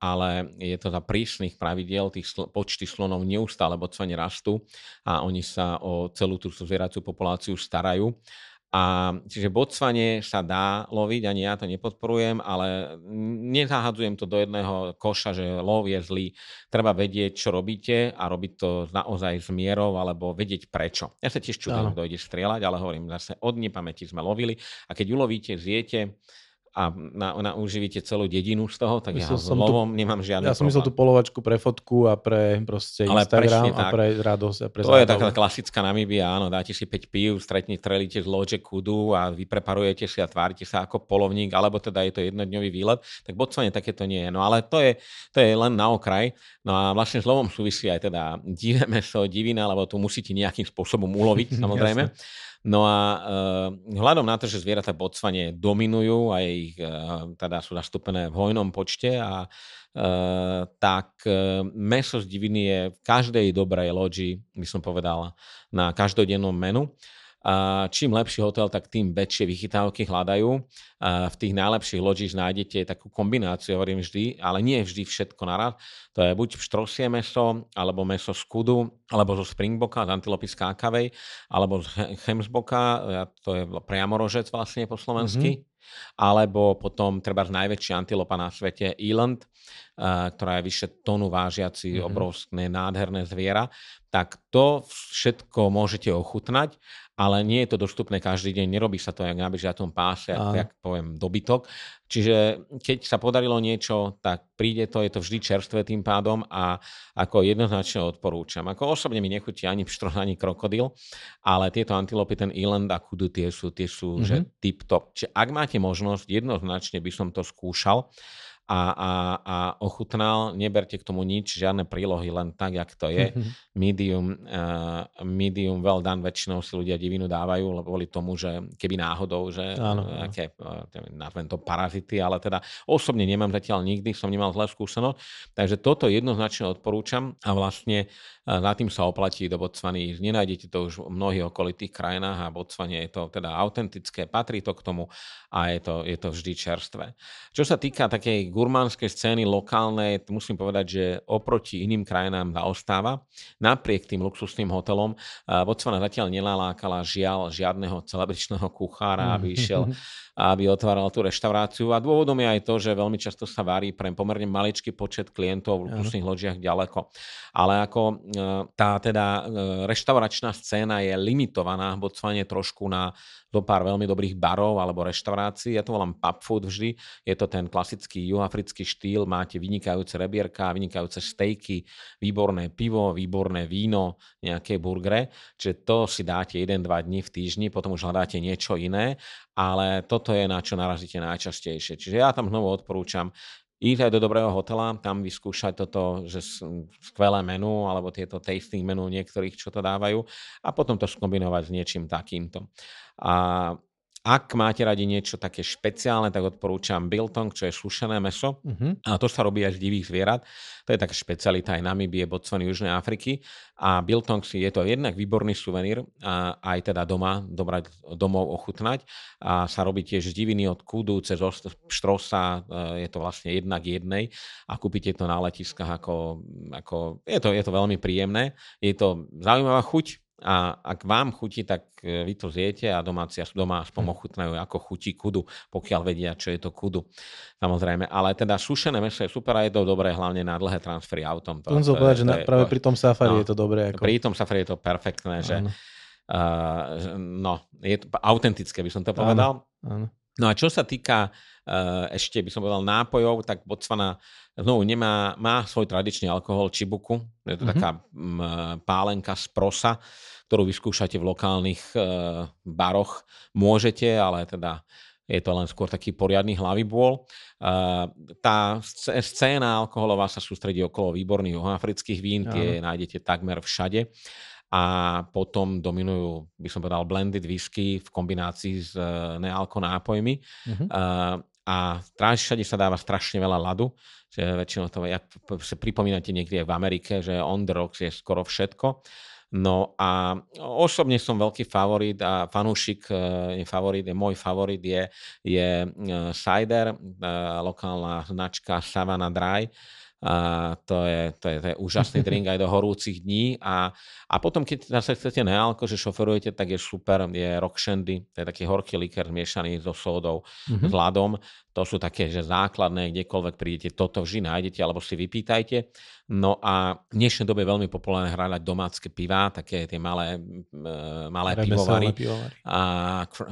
ale je to za prísnych pravidiel, tých sl- počty slonov neustále Botsvane rastú a oni sa o celú tú zvieracú populáciu starajú. A čiže Botsvane sa dá loviť, ani ja to nepodporujem, ale nezahadzujem to do jedného koša, že lov je zlý. Treba vedieť, čo robíte a robiť to naozaj s mierou, alebo vedieť prečo. Ja sa tiež čudujem, kto ide strieľať, ale hovorím zase, od nepamäti sme lovili a keď ulovíte, zjete, a na, na, uživíte celú dedinu z toho, tak myslel ja s lovom tu, nemám žiadny Ja som myslel tú polovačku pre fotku a pre proste Ale Instagram a pre radosť. A pre to zábavu. je taká klasická Namibia, áno, dáte si 5 pív, stretne, strelíte z lože kudu a vypreparujete si a tvárite sa ako polovník, alebo teda je to jednodňový výlet, tak Botswane takéto nie je. No ale to je, to je len na okraj. No a vlastne s lovom súvisí aj teda divé meso, divina, lebo tu musíte nejakým spôsobom uloviť, *laughs* samozrejme. No a uh, hľadom na to, že zvieratá v Botsvane dominujú a ich uh, teda sú zastúpené v hojnom počte a uh, tak meso z diviny je v každej dobrej loďi, by som povedal, na každodennom menu. A čím lepší hotel, tak tým väčšie vychytávky hľadajú. A v tých najlepších loďích nájdete takú kombináciu, hovorím vždy, ale nie vždy všetko naraz. To je buď štrosie meso, alebo meso z kudu, alebo zo springboka, z antilopy skákavej, alebo z chemsboka, to je priamorožec vlastne po slovensky. Mm-hmm alebo potom treba najväčšia antilopa na svete, eland, ktorá je vyše tonu vážiaci, mm-hmm. obrovské, nádherné zviera tak to všetko môžete ochutnať ale nie je to dostupné každý deň, nerobí sa to jak na bežiatom páse, ako jak poviem, dobytok. Čiže keď sa podarilo niečo, tak príde to, je to vždy čerstvé tým pádom a ako jednoznačne odporúčam. Ako osobne mi nechutí ani pštron, ani krokodil, ale tieto antilopy, ten eland a kudu, tie sú, tie sú mm-hmm. že mhm. tip-top. Čiže ak máte možnosť, jednoznačne by som to skúšal a, a, a ochutnal. Neberte k tomu nič, žiadne prílohy, len tak, jak to je. *laughs* medium, uh, medium well done väčšinou si ľudia divinu dávajú, lebo kvôli tomu, že keby náhodou, že áno, áno. aké, nazvem to parazity, ale teda osobne nemám zatiaľ nikdy, som nemal zlé skúsenosť, takže toto jednoznačne odporúčam a vlastne na tým sa oplatí do Botswany ísť. Nenájdete to už v mnohých okolitých krajinách a Botswane je to teda autentické, patrí to k tomu a je to, je to vždy čerstvé. Čo sa týka takej gurmánskej scény lokálnej, musím povedať, že oproti iným krajinám zaostáva. Napriek tým luxusným hotelom Botswana zatiaľ nenalákala žiaľ žiadneho celebričného kuchára, aby išiel *laughs* aby otváral tú reštauráciu. A dôvodom je aj to, že veľmi často sa varí pre pomerne maličký počet klientov v luxusných loďiach ďaleko. Ale ako e, tá teda e, reštauračná scéna je limitovaná v Botswane trošku na do pár veľmi dobrých barov alebo reštaurácií. Ja to volám pub food vždy. Je to ten klasický juhoafrický štýl. Máte vynikajúce rebierka, vynikajúce stejky, výborné pivo, výborné víno, nejaké burgery. Čiže to si dáte 1-2 dní v týždni, potom už hľadáte niečo iné ale toto je na čo narazíte najčastejšie. Čiže ja tam znovu odporúčam ísť aj do dobrého hotela, tam vyskúšať toto, že skvelé menu alebo tieto tasting menu niektorých, čo to dávajú a potom to skombinovať s niečím takýmto. A ak máte radi niečo také špeciálne, tak odporúčam biltong, čo je sušené meso. Uh-huh. A to sa robí z divých zvierat. To je taká špecialita aj Namibie, Botswany, Južnej Afriky. A biltong si je to jednak výborný suvenír, a aj teda doma, dobrať domov ochutnať. A sa robí tiež z diviny od kúdu cez štrosa, e, je to vlastne jednak jednej a kúpite to na letiskách ako, ako je, to, je to veľmi príjemné. Je to zaujímavá chuť, a ak vám chutí, tak e, vy to zjete a domáci doma aspoň hm. ochutnajú, ako chutí kudu, pokiaľ vedia, čo je to kudu. Samozrejme. Ale teda sušené meso je super a je to dobré hlavne na dlhé transfery autom. To, to, to povedať, že je, práve pri tom safari no, je to dobré. Ako... Pri tom safari je to perfektné, že uh, no, je to autentické, by som to povedal. Áno, áno. No a čo sa týka uh, ešte, by som povedal, nápojov, tak Botswana znovu nemá, má svoj tradičný alkohol čibuku. Je to mm-hmm. taká m, pálenka z prosa, ktorú vyskúšate v lokálnych uh, baroch. Môžete, ale teda je to len skôr taký poriadny hlavybôl. Uh, tá scéna alkoholová sa sústredí okolo výborných afrických vín, tie nájdete takmer všade a potom dominujú, by som povedal, blended whisky v kombinácii s uh, nealko nápojmi. Uh-huh. Uh, a všade sa dáva strašne veľa ľadu, že väčšinou to, jak sa pripomínate niekde v Amerike, že on the rocks je skoro všetko. No a osobne som veľký favorit a fanúšik, je favorit, je môj favorit je, je cider, lokálna značka Savannah Dry a to, je, to, je, to je úžasný *laughs* drink aj do horúcich dní. A, a potom, keď zase chcete nealko, že šoferujete, tak je super, je rock shandy, to je taký horký liker zmiešaný so sódou, mm-hmm. s ľadom. To sú také, že základné, kdekoľvek prídete, toto vždy nájdete alebo si vypýtajte. No a v dnešnej dobe je veľmi populárne hľadať domácké piva, také tie malé, malé pivovary, pivovary. a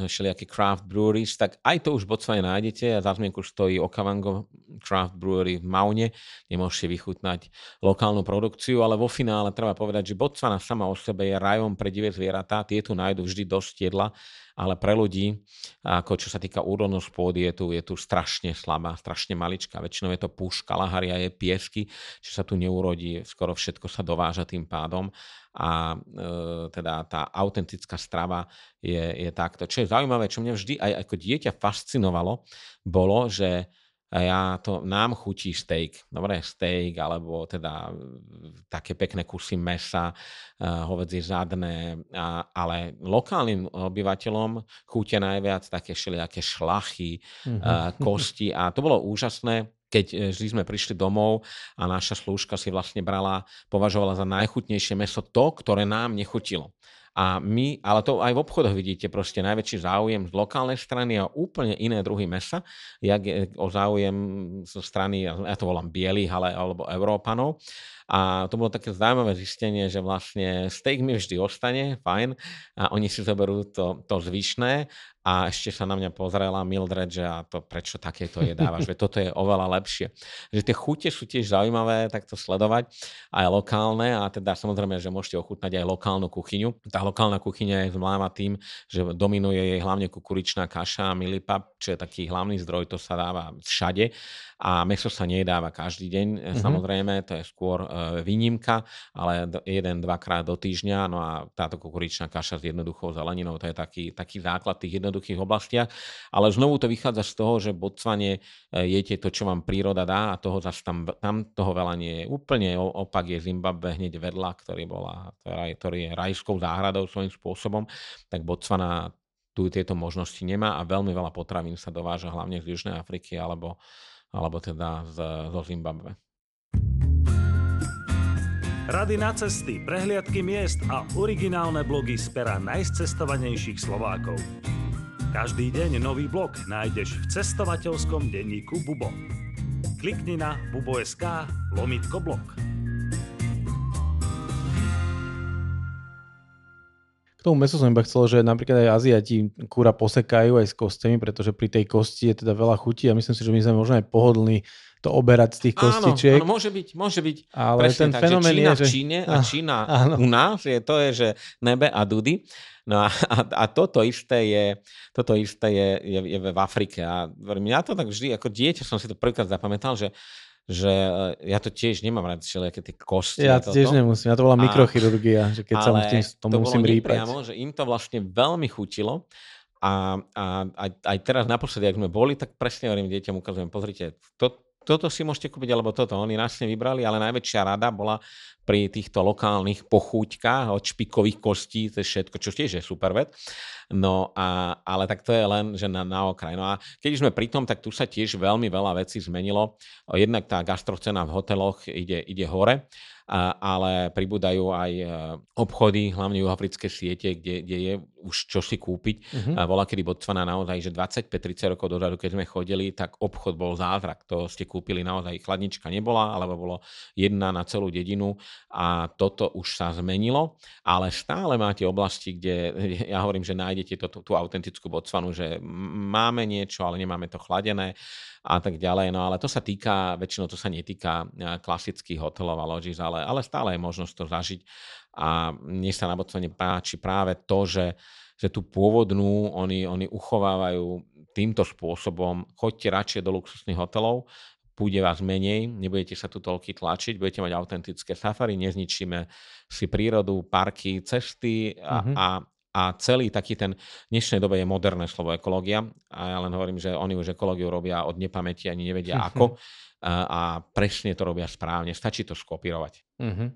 všelijaké craft breweries, tak aj to už v Botswane nájdete a za zmienku stojí Okavango Craft Brewery v Maune, kde môžete vychutnať lokálnu produkciu, ale vo finále treba povedať, že Botswana sama o sebe je rajom pre divé zvieratá, tie tu nájdu vždy dosť jedla ale pre ľudí, ako čo sa týka úrodnosť pôdy, je tu, je tu strašne slabá, strašne maličká. Väčšinou je to púšť, kalaharia, je piesky, že sa tu neurodí, skoro všetko sa dováža tým pádom a e, teda tá autentická strava je, je takto. Čo je zaujímavé, čo mňa vždy aj ako dieťa fascinovalo, bolo, že ja to, nám chutí steak, dobre, steak, alebo teda také pekné kusy mesa, uh, hovedzie zadné, uh, ale lokálnym obyvateľom chutia najviac také všelijaké šlachy, mm-hmm. uh, kosti a to bolo úžasné, keď e, vždy sme prišli domov a naša slúžka si vlastne brala, považovala za najchutnejšie meso to, ktoré nám nechutilo. A my, ale to aj v obchodoch vidíte, proste najväčší záujem z lokálnej strany a úplne iné druhy mesa, jak je o záujem zo strany, ja to volám bielých, ale, alebo Európanov. A to bolo také zaujímavé zistenie, že vlastne steak mi vždy ostane, fajn, a oni si zoberú to, to zvyšné a ešte sa na mňa pozrela Mildred, že a to prečo takéto jedávaš, že toto je oveľa lepšie. Že tie chute sú tiež zaujímavé takto sledovať, aj lokálne a teda samozrejme, že môžete ochutnať aj lokálnu kuchyňu. Tá lokálna kuchyňa je známa tým, že dominuje jej hlavne kukuričná kaša a milipap, čo je taký hlavný zdroj, to sa dáva všade a meso sa nedáva každý deň, mm-hmm. samozrejme, to je skôr e, výnimka, ale jeden, dvakrát do týždňa, no a táto kukuričná kaša s jednoduchou zeleninou, to je taký, taký základ tých jednoduchých oblastiach, ale znovu to vychádza z toho, že Botsvane e, jete to, čo vám príroda dá a toho zase tam, tam toho veľa nie je. Úplne opak je Zimbabwe hneď vedľa, ktorý, bola, ktorý je rajskou záhradou svojím spôsobom, tak Botswana tu tieto možnosti nemá a veľmi veľa potravín sa dováža hlavne z Južnej Afriky alebo alebo teda z, zo Zimbabwe. Rady na cesty, prehliadky miest a originálne blogy z pera najcestovanejších Slovákov. Každý deň nový blog nájdeš v cestovateľskom denníku Bubo. Klikni na bubo.sk lomitko blog. K tomu mesu som iba chcel, že napríklad aj Aziati kúra posekajú aj s kostiami, pretože pri tej kosti je teda veľa chutí a myslím si, že my sme možno aj pohodlní to oberať z tých kostičiek. Áno, áno, môže byť, môže byť. Ale Presne ten tak, fenomén Čína je, že... v Číne a Čína áno. u nás, je, to je, že nebe a dudy. No a, a, a toto isté je, toto isté je, je, je v Afrike. A ja to tak vždy, ako dieťa som si to prvýkrát zapamätal, že že e, ja to tiež nemám rád všelijaké tie kosti. Ja to tiež nemusím, ja to volám mikrochirurgia, že keď sa tým, to, to musím rýpať. Priamo, že im to vlastne veľmi chutilo a, a aj, aj teraz naposledy, ak sme boli, tak presne hovorím deťom, ukazujem, pozrite, to, toto si môžete kúpiť, alebo toto. Oni nás vybrali, ale najväčšia rada bola pri týchto lokálnych pochúťkách od špikových kostí, to je všetko, čo tiež je super vec. No a, ale tak to je len, že na, na okraj. No a keď sme pri tom, tak tu sa tiež veľmi veľa vecí zmenilo. Jednak tá gastrocena v hoteloch ide, ide hore ale pribúdajú aj e, obchody, hlavne juhoafrické siete, kde, kde je už čo si kúpiť. Uh-huh. Bola kedy Botswana naozaj, že 25-30 rokov dozadu, keď sme chodili, tak obchod bol zázrak. To ste kúpili naozaj, chladnička nebola, alebo bolo jedna na celú dedinu a toto už sa zmenilo, ale stále máte oblasti, kde *laughs* ja hovorím, že nájdete to, tú autentickú Botswanu, že máme niečo, ale nemáme to chladené a tak ďalej. No ale to sa týka, väčšinou to sa netýka klasických hotelov a ložíc, ale, ale stále je možnosť to zažiť. A mne sa na Botswane páči práve to, že, že tú pôvodnú oni, oni uchovávajú týmto spôsobom. Choďte radšej do luxusných hotelov, bude vás menej, nebudete sa tu toľky tlačiť, budete mať autentické safari, nezničíme si prírodu, parky, cesty a, mm-hmm. a, a celý taký ten, v dnešnej dobe je moderné slovo ekológia a ja len hovorím, že oni už ekológiu robia od nepamäti, ani nevedia *laughs* ako a, a presne to robia správne, stačí to skopírovať. Mm-hmm.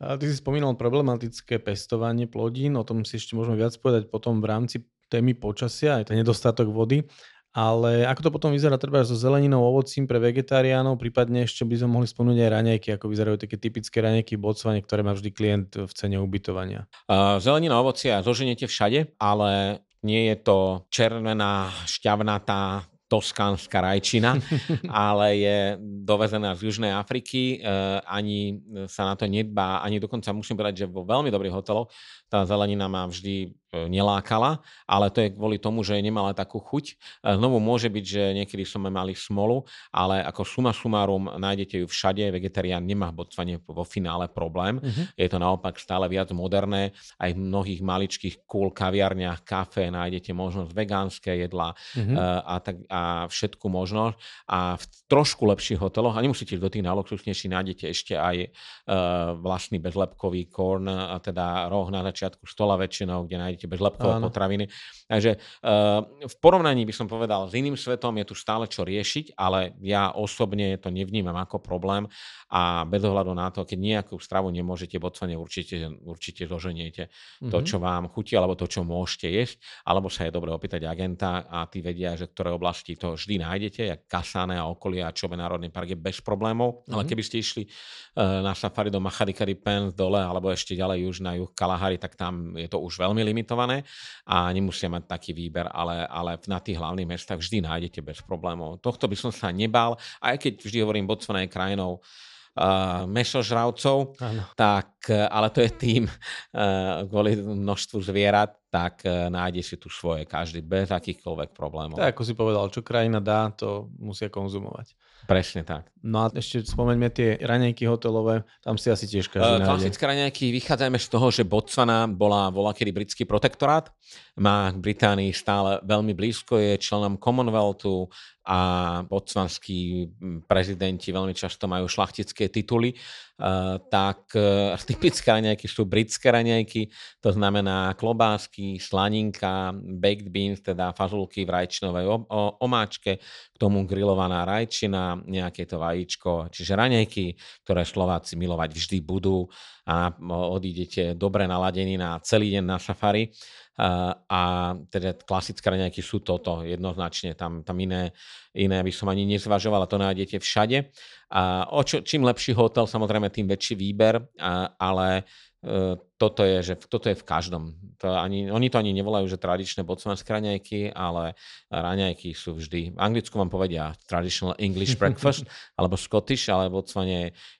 A ty si spomínal problematické pestovanie plodín, o tom si ešte môžeme viac povedať potom v rámci témy počasia, aj ten nedostatok vody. Ale ako to potom vyzerá treba so zeleninou, ovocím pre vegetariánov, prípadne ešte by sme mohli spomenúť aj raňajky, ako vyzerajú také typické raňajky v ktoré má vždy klient v cene ubytovania. Uh, zelenina, ovocia zoženiete všade, ale nie je to červená, šťavnatá, toskánska rajčina, *laughs* ale je dovezená z Južnej Afriky, e, ani sa na to nedbá, ani dokonca musím povedať, že vo veľmi dobrých hoteloch tá zelenina má vždy nelákala, ale to je kvôli tomu, že nemala takú chuť. E, znovu môže byť, že niekedy sme mali smolu, ale ako suma sumárum nájdete ju všade. Vegetarián nemá v Botsvane vo finále problém. Uh-huh. Je to naopak stále viac moderné. Aj v mnohých maličkých cool kaviarniach, kafe nájdete možnosť vegánske jedla uh-huh. a, tak, a všetku možnosť. A v trošku lepších hoteloch, a nemusíte do tých najluxusnejších, nájdete ešte aj uh, vlastný bezlepkový korn, a teda roh na začiatku stola väčšinou, kde nájdete nájdete bezlepkové potraviny. Takže uh, v porovnaní by som povedal s iným svetom je tu stále čo riešiť, ale ja osobne to nevnímam ako problém a bez ohľadu na to, keď nejakú stravu nemôžete, Botsvane určite, určite doženiete mm-hmm. to, mhm. čo vám chutí, alebo to, čo môžete jesť, alebo sa je dobre opýtať agenta a tí vedia, že ktoré oblasti to vždy nájdete, jak Kasane a okolia a Čobe Národný park je bez problémov, mm-hmm. ale keby ste išli uh, na safari do Machadikari Pens dole, alebo ešte ďalej už na juh Kalahari, tak tam je to už veľmi limitované a nemusia mať taký výber, ale, ale na tých hlavných mestách vždy nájdete bez problémov. Tohto by som sa nebal, aj keď vždy hovorím, Botswana je krajinou uh, mesožravcov, ano. tak, ale to je tým uh, kvôli množstvu zvierat, tak uh, nájde si tu svoje každý bez akýchkoľvek problémov. Tak ako si povedal, čo krajina dá, to musia konzumovať. Presne tak. No a ešte spomeňme tie raňajky hotelové, tam si asi tiež každý uh, Klasické raňajky, vychádzajme z toho, že Botswana bola volá kedy britský protektorát, má k Británii stále veľmi blízko, je členom Commonwealthu a botsvanskí prezidenti veľmi často majú šlachtické tituly, uh, tak uh, *laughs* typické raňajky sú britské raňajky, to znamená klobásky, slaninka, baked beans, teda fazulky v rajčinovej omáčke, k tomu grillovaná rajčina, nejaké to vajíčko, čiže raňajky, ktoré Slováci milovať vždy budú a odídete dobre naladení na celý deň na safari. A teda klasické raňajky sú toto jednoznačne, tam, tam iné, iné by som ani nezvažoval to nájdete všade. A o čo, čím lepší hotel, samozrejme, tým väčší výber, a, ale toto je, že toto je v každom. To ani, oni to ani nevolajú, že tradičné botswanské raňajky, ale raňajky sú vždy. V Anglicku vám povedia traditional English *laughs* breakfast, alebo Scottish, ale v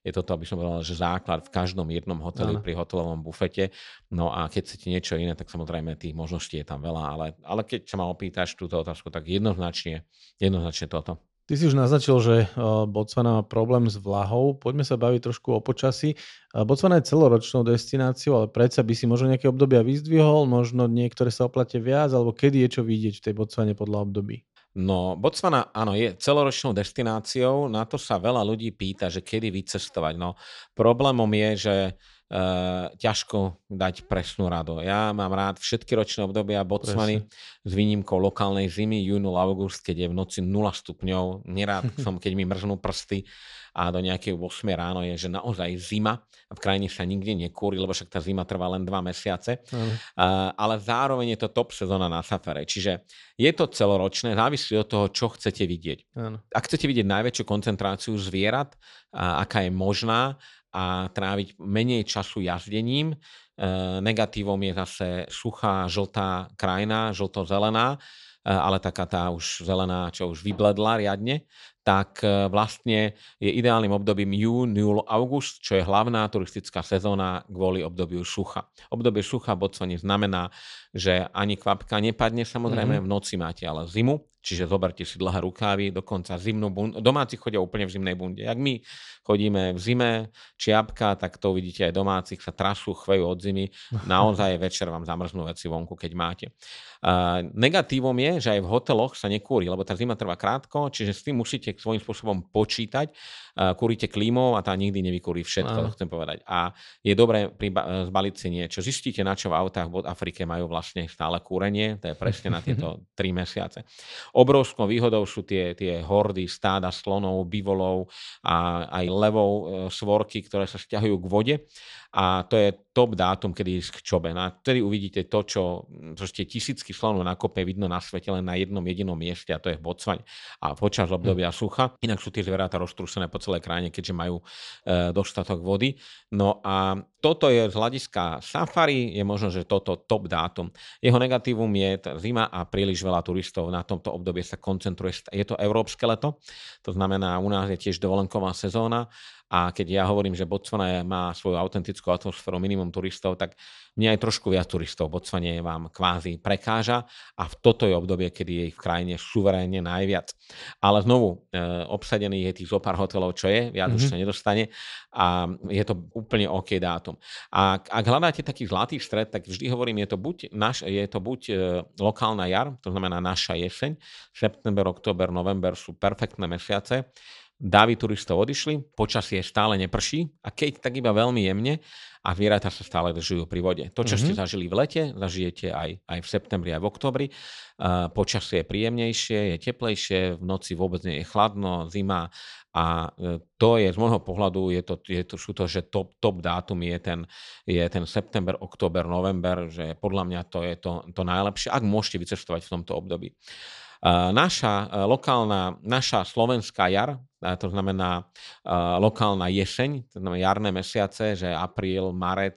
je toto, aby som povedal, že základ v každom jednom hoteli ano. pri hotelovom bufete. No a keď chcete niečo iné, tak samozrejme tých možností je tam veľa, ale, ale keď sa ma opýtaš túto otázku, tak jednoznačne, jednoznačne toto. Ty si už naznačil, že eh, Botswana má problém s vlahou. Poďme sa baviť trošku o počasí. Eh, Botswana je celoročnou destináciou, ale predsa by si možno nejaké obdobia vyzdvihol, možno niektoré sa oplate viac, alebo kedy je čo vidieť v tej Botswane podľa období? No, Botswana, áno, je celoročnou destináciou, na to sa veľa ľudí pýta, že kedy vycestovať. No, problémom je, že uh, ťažko dať presnú radu. Ja mám rád všetky ročné obdobia Botswany s výnimkou lokálnej zimy, júnul, august, keď je v noci 0 stupňov. Nerád *laughs* som, keď mi mrznú prsty a do nejakej 8 ráno je, že naozaj zima v krajine sa nikde nekúri, lebo však tá zima trvá len 2 mesiace. Uh, ale zároveň je to top sezóna na safari. Čiže je to celoročné, závisí od toho, čo chcete vidieť. Ano. Ak chcete vidieť najväčšiu koncentráciu zvierat, a aká je možná, a tráviť menej času jazdením. E, negatívom je zase suchá, žltá krajina, žlto-zelená, e, ale taká tá už zelená, čo už vybledla riadne tak e, vlastne je ideálnym obdobím jún, júl, august, čo je hlavná turistická sezóna kvôli obdobiu sucha. Obdobie sucha v Botswane znamená, že ani kvapka nepadne, samozrejme mm-hmm. v noci máte ale zimu, čiže zoberte si dlhé rukávy, dokonca zimnú bundu. Domáci chodia úplne v zimnej bunde. Jak my chodíme v zime, čiapka, tak to uvidíte aj domácich, sa trasú, chvejú od zimy. *laughs* Naozaj večer vám zamrznú veci vonku, keď máte. Uh, negatívom je, že aj v hoteloch sa nekúri, lebo tá zima trvá krátko, čiže s tým musíte svojím spôsobom počítať. Uh, kúrite klímou a tá nikdy nevykúri všetko, to chcem povedať. A je dobré priba- zbaliť si niečo. Zistíte, na čo v autách v Afrike majú vlastne stále kúrenie, to je presne na tieto *laughs* tri mesiace. Obrovskou výhodou sú tie, tie hordy, stáda slonov, bivolov a aj levov, e, svorky, ktoré sa stiahujú k vode a to je top dátum, kedy ísť k čobe. A vtedy uvidíte to, čo proste tisícky slonov na kope vidno na svete len na jednom jedinom mieste a to je v Botsvane. A počas obdobia hm. sucha. Inak sú tie zvieratá roztrúsené po celej krajine, keďže majú e, dostatok vody. No a toto je z hľadiska safari, je možno, že toto top dátum. Jeho negatívum je zima a príliš veľa turistov na tomto obdobie sa koncentruje. Je to európske leto, to znamená, u nás je tiež dovolenková sezóna a keď ja hovorím, že Botswana má svoju autentickú atmosféru, minimum turistov, tak mne aj trošku viac turistov v Botswane vám kvázi prekáža a v toto je obdobie, kedy je ich v krajine suverénne najviac. Ale znovu, e, obsadený je tých zo pár hotelov, čo je, viac mm-hmm. už mhm. sa nedostane a je to úplne OK dátum. A ak hľadáte taký zlatý stred, tak vždy hovorím, je to buď, naš, je to buď e, lokálna jar, to znamená naša jeseň, september, október, november sú perfektné mesiace, Dávy turistov odišli, počasie stále neprší a keď tak iba veľmi jemne a zvieratá sa stále držujú pri vode. To, čo mm-hmm. ste zažili v lete, zažijete aj, aj v septembri, aj v oktobri. Uh, počasie je príjemnejšie, je teplejšie, v noci vôbec nie je chladno, zima a e, to je z môjho pohľadu, je to, je to, sú to, že top, top dátum je ten, je ten september, október, november, že podľa mňa to je to, to najlepšie, ak môžete vycestovať v tomto období. Naša e, lokálna, naša slovenská jar, to znamená e, lokálna jeseň, to znamená jarné mesiace, že apríl, marec,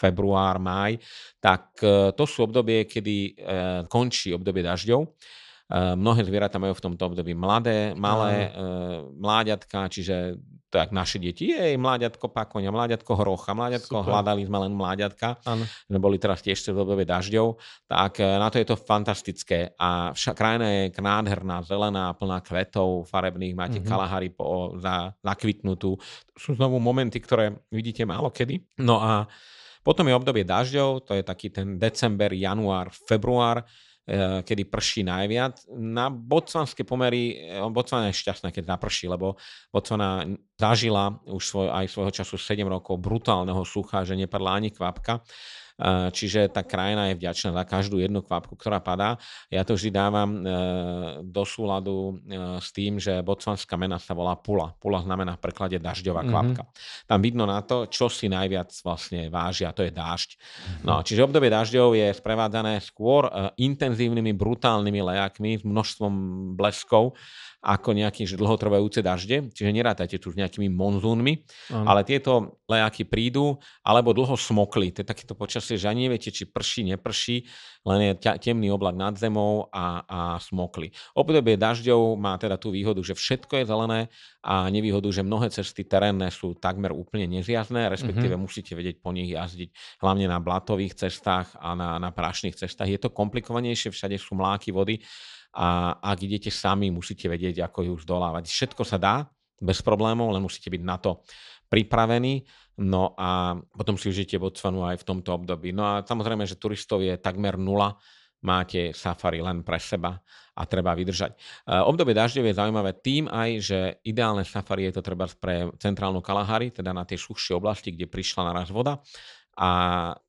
február, máj, tak e, to sú obdobie, kedy končí obdobie dažďov Mnohé zvieratá majú v tomto období mladé, malé, uh, mláďatka, čiže tak naše deti, jej, mláďatko pakoňa, mláďatko hrocha, mláďatko, Super. hľadali sme len mláďatka, ano. boli teraz tiež v období dažďov, tak e, na to je to fantastické a však krajina je nádherná, zelená, plná kvetov farebných, máte mm-hmm. kalahary po, za, zakvitnutú. To sú znovu momenty, ktoré vidíte málo kedy. No a potom je obdobie dažďov, to je taký ten december, január, február, Eh, kedy prší najviac. Na botsvanské pomery, eh, Botswana je šťastná, keď naprší, lebo Botswana zažila už svoj, aj svojho času 7 rokov brutálneho sucha, že nepadla ani kvapka. Čiže tá krajina je vďačná za každú jednu kvapku, ktorá padá. Ja to vždy dávam e, do súladu e, s tým, že botsvanská mena sa volá pula. Pula znamená v preklade dažďová mhm. kvapka. Mm-hmm. Tam vidno na to, čo si najviac vlastne váži a to je dážď. Mm-hmm. No, čiže obdobie dažďov je sprevádzané skôr e, intenzívnymi, brutálnymi lejakmi s množstvom bleskov ako nejaké že dlhotrvajúce dažde, čiže nerátajte tu s nejakými monzúnmi, ano. ale tieto lejaky prídu, alebo dlho smokli. To je takéto počasie, že ani neviete, či prší, neprší, len je temný oblak nad zemou a, a smokli. Obdobie dažďov má teda tú výhodu, že všetko je zelené a nevýhodu, že mnohé cesty terénne sú takmer úplne nezjazné, respektíve mm-hmm. musíte vedieť po nich jazdiť hlavne na blatových cestách a na, na prašných cestách. Je to komplikovanejšie, všade sú mláky vody, a ak idete sami, musíte vedieť, ako ju zdolávať. Všetko sa dá bez problémov, len musíte byť na to pripravení. No a potom si užite Botswanu aj v tomto období. No a samozrejme, že turistov je takmer nula, máte safari len pre seba a treba vydržať. E, obdobie dažďov je zaujímavé tým aj, že ideálne safari je to treba pre centrálnu Kalahari, teda na tie suchšie oblasti, kde prišla naraz voda a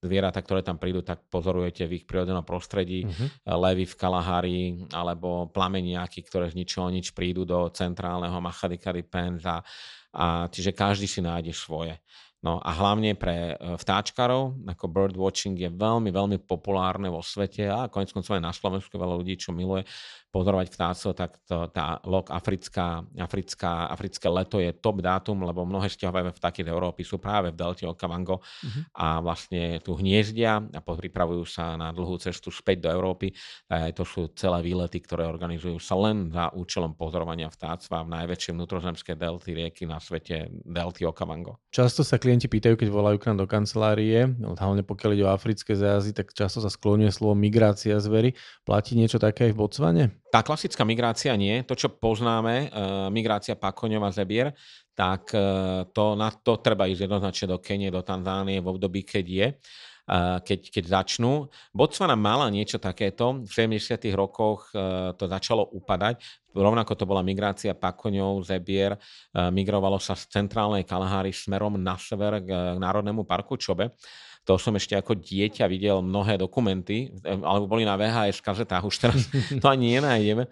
zvieratá, ktoré tam prídu, tak pozorujete v ich prírodzenom prostredí. Uh-huh. Levy v Kalahari alebo plameniaky, ktoré z ničoho nič prídu do centrálneho Machadikari Penza. A, čiže každý si nájde svoje. No a hlavne pre e, vtáčkarov, ako birdwatching je veľmi, veľmi populárne vo svete a konec koncov aj na Slovensku veľa ľudí, čo miluje pozorovať vtácov, tak to, tá lok africká, africká, africké leto je top dátum, lebo mnohé sťahové vtáky z Európy sú práve v delte Okavango uh-huh. a vlastne tu hniezdia a pripravujú sa na dlhú cestu späť do Európy. A to sú celé výlety, ktoré organizujú sa len za účelom pozorovania vtáctva v najväčšej vnútrozemskej delty rieky na svete, delty Okavango. Často sa klienti pýtajú, keď volajú k nám do kancelárie, hlavne pokiaľ ide o africké zájazdy, tak často sa skloňuje slovo migrácia zvery. Platí niečo také aj v Botsvane? Tá klasická migrácia nie. To, čo poznáme, e, migrácia pakoňová zebier, tak e, to, na to treba ísť jednoznačne do Kenie, do Tanzánie v období, keď je keď, keď začnú. Botswana mala niečo takéto. V 70. rokoch to začalo upadať. Rovnako to bola migrácia pakoňov, zebier. Migrovalo sa z centrálnej Kalahary smerom na sever k Národnému parku Čobe to som ešte ako dieťa videl mnohé dokumenty, alebo boli na VHS kazetách, už teraz *laughs* to ani nenájdeme,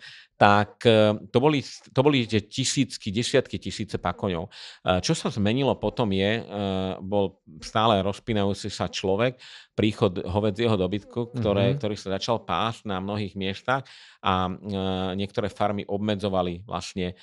tak e, to boli, to boli tisícky, desiatky tisíce pakoňov. E, čo sa zmenilo potom je, e, bol stále rozpínajúci sa človek, príchod hovedzieho dobytku, ktoré, mm-hmm. ktorý sa začal pásť na mnohých miestach a niektoré farmy obmedzovali vlastne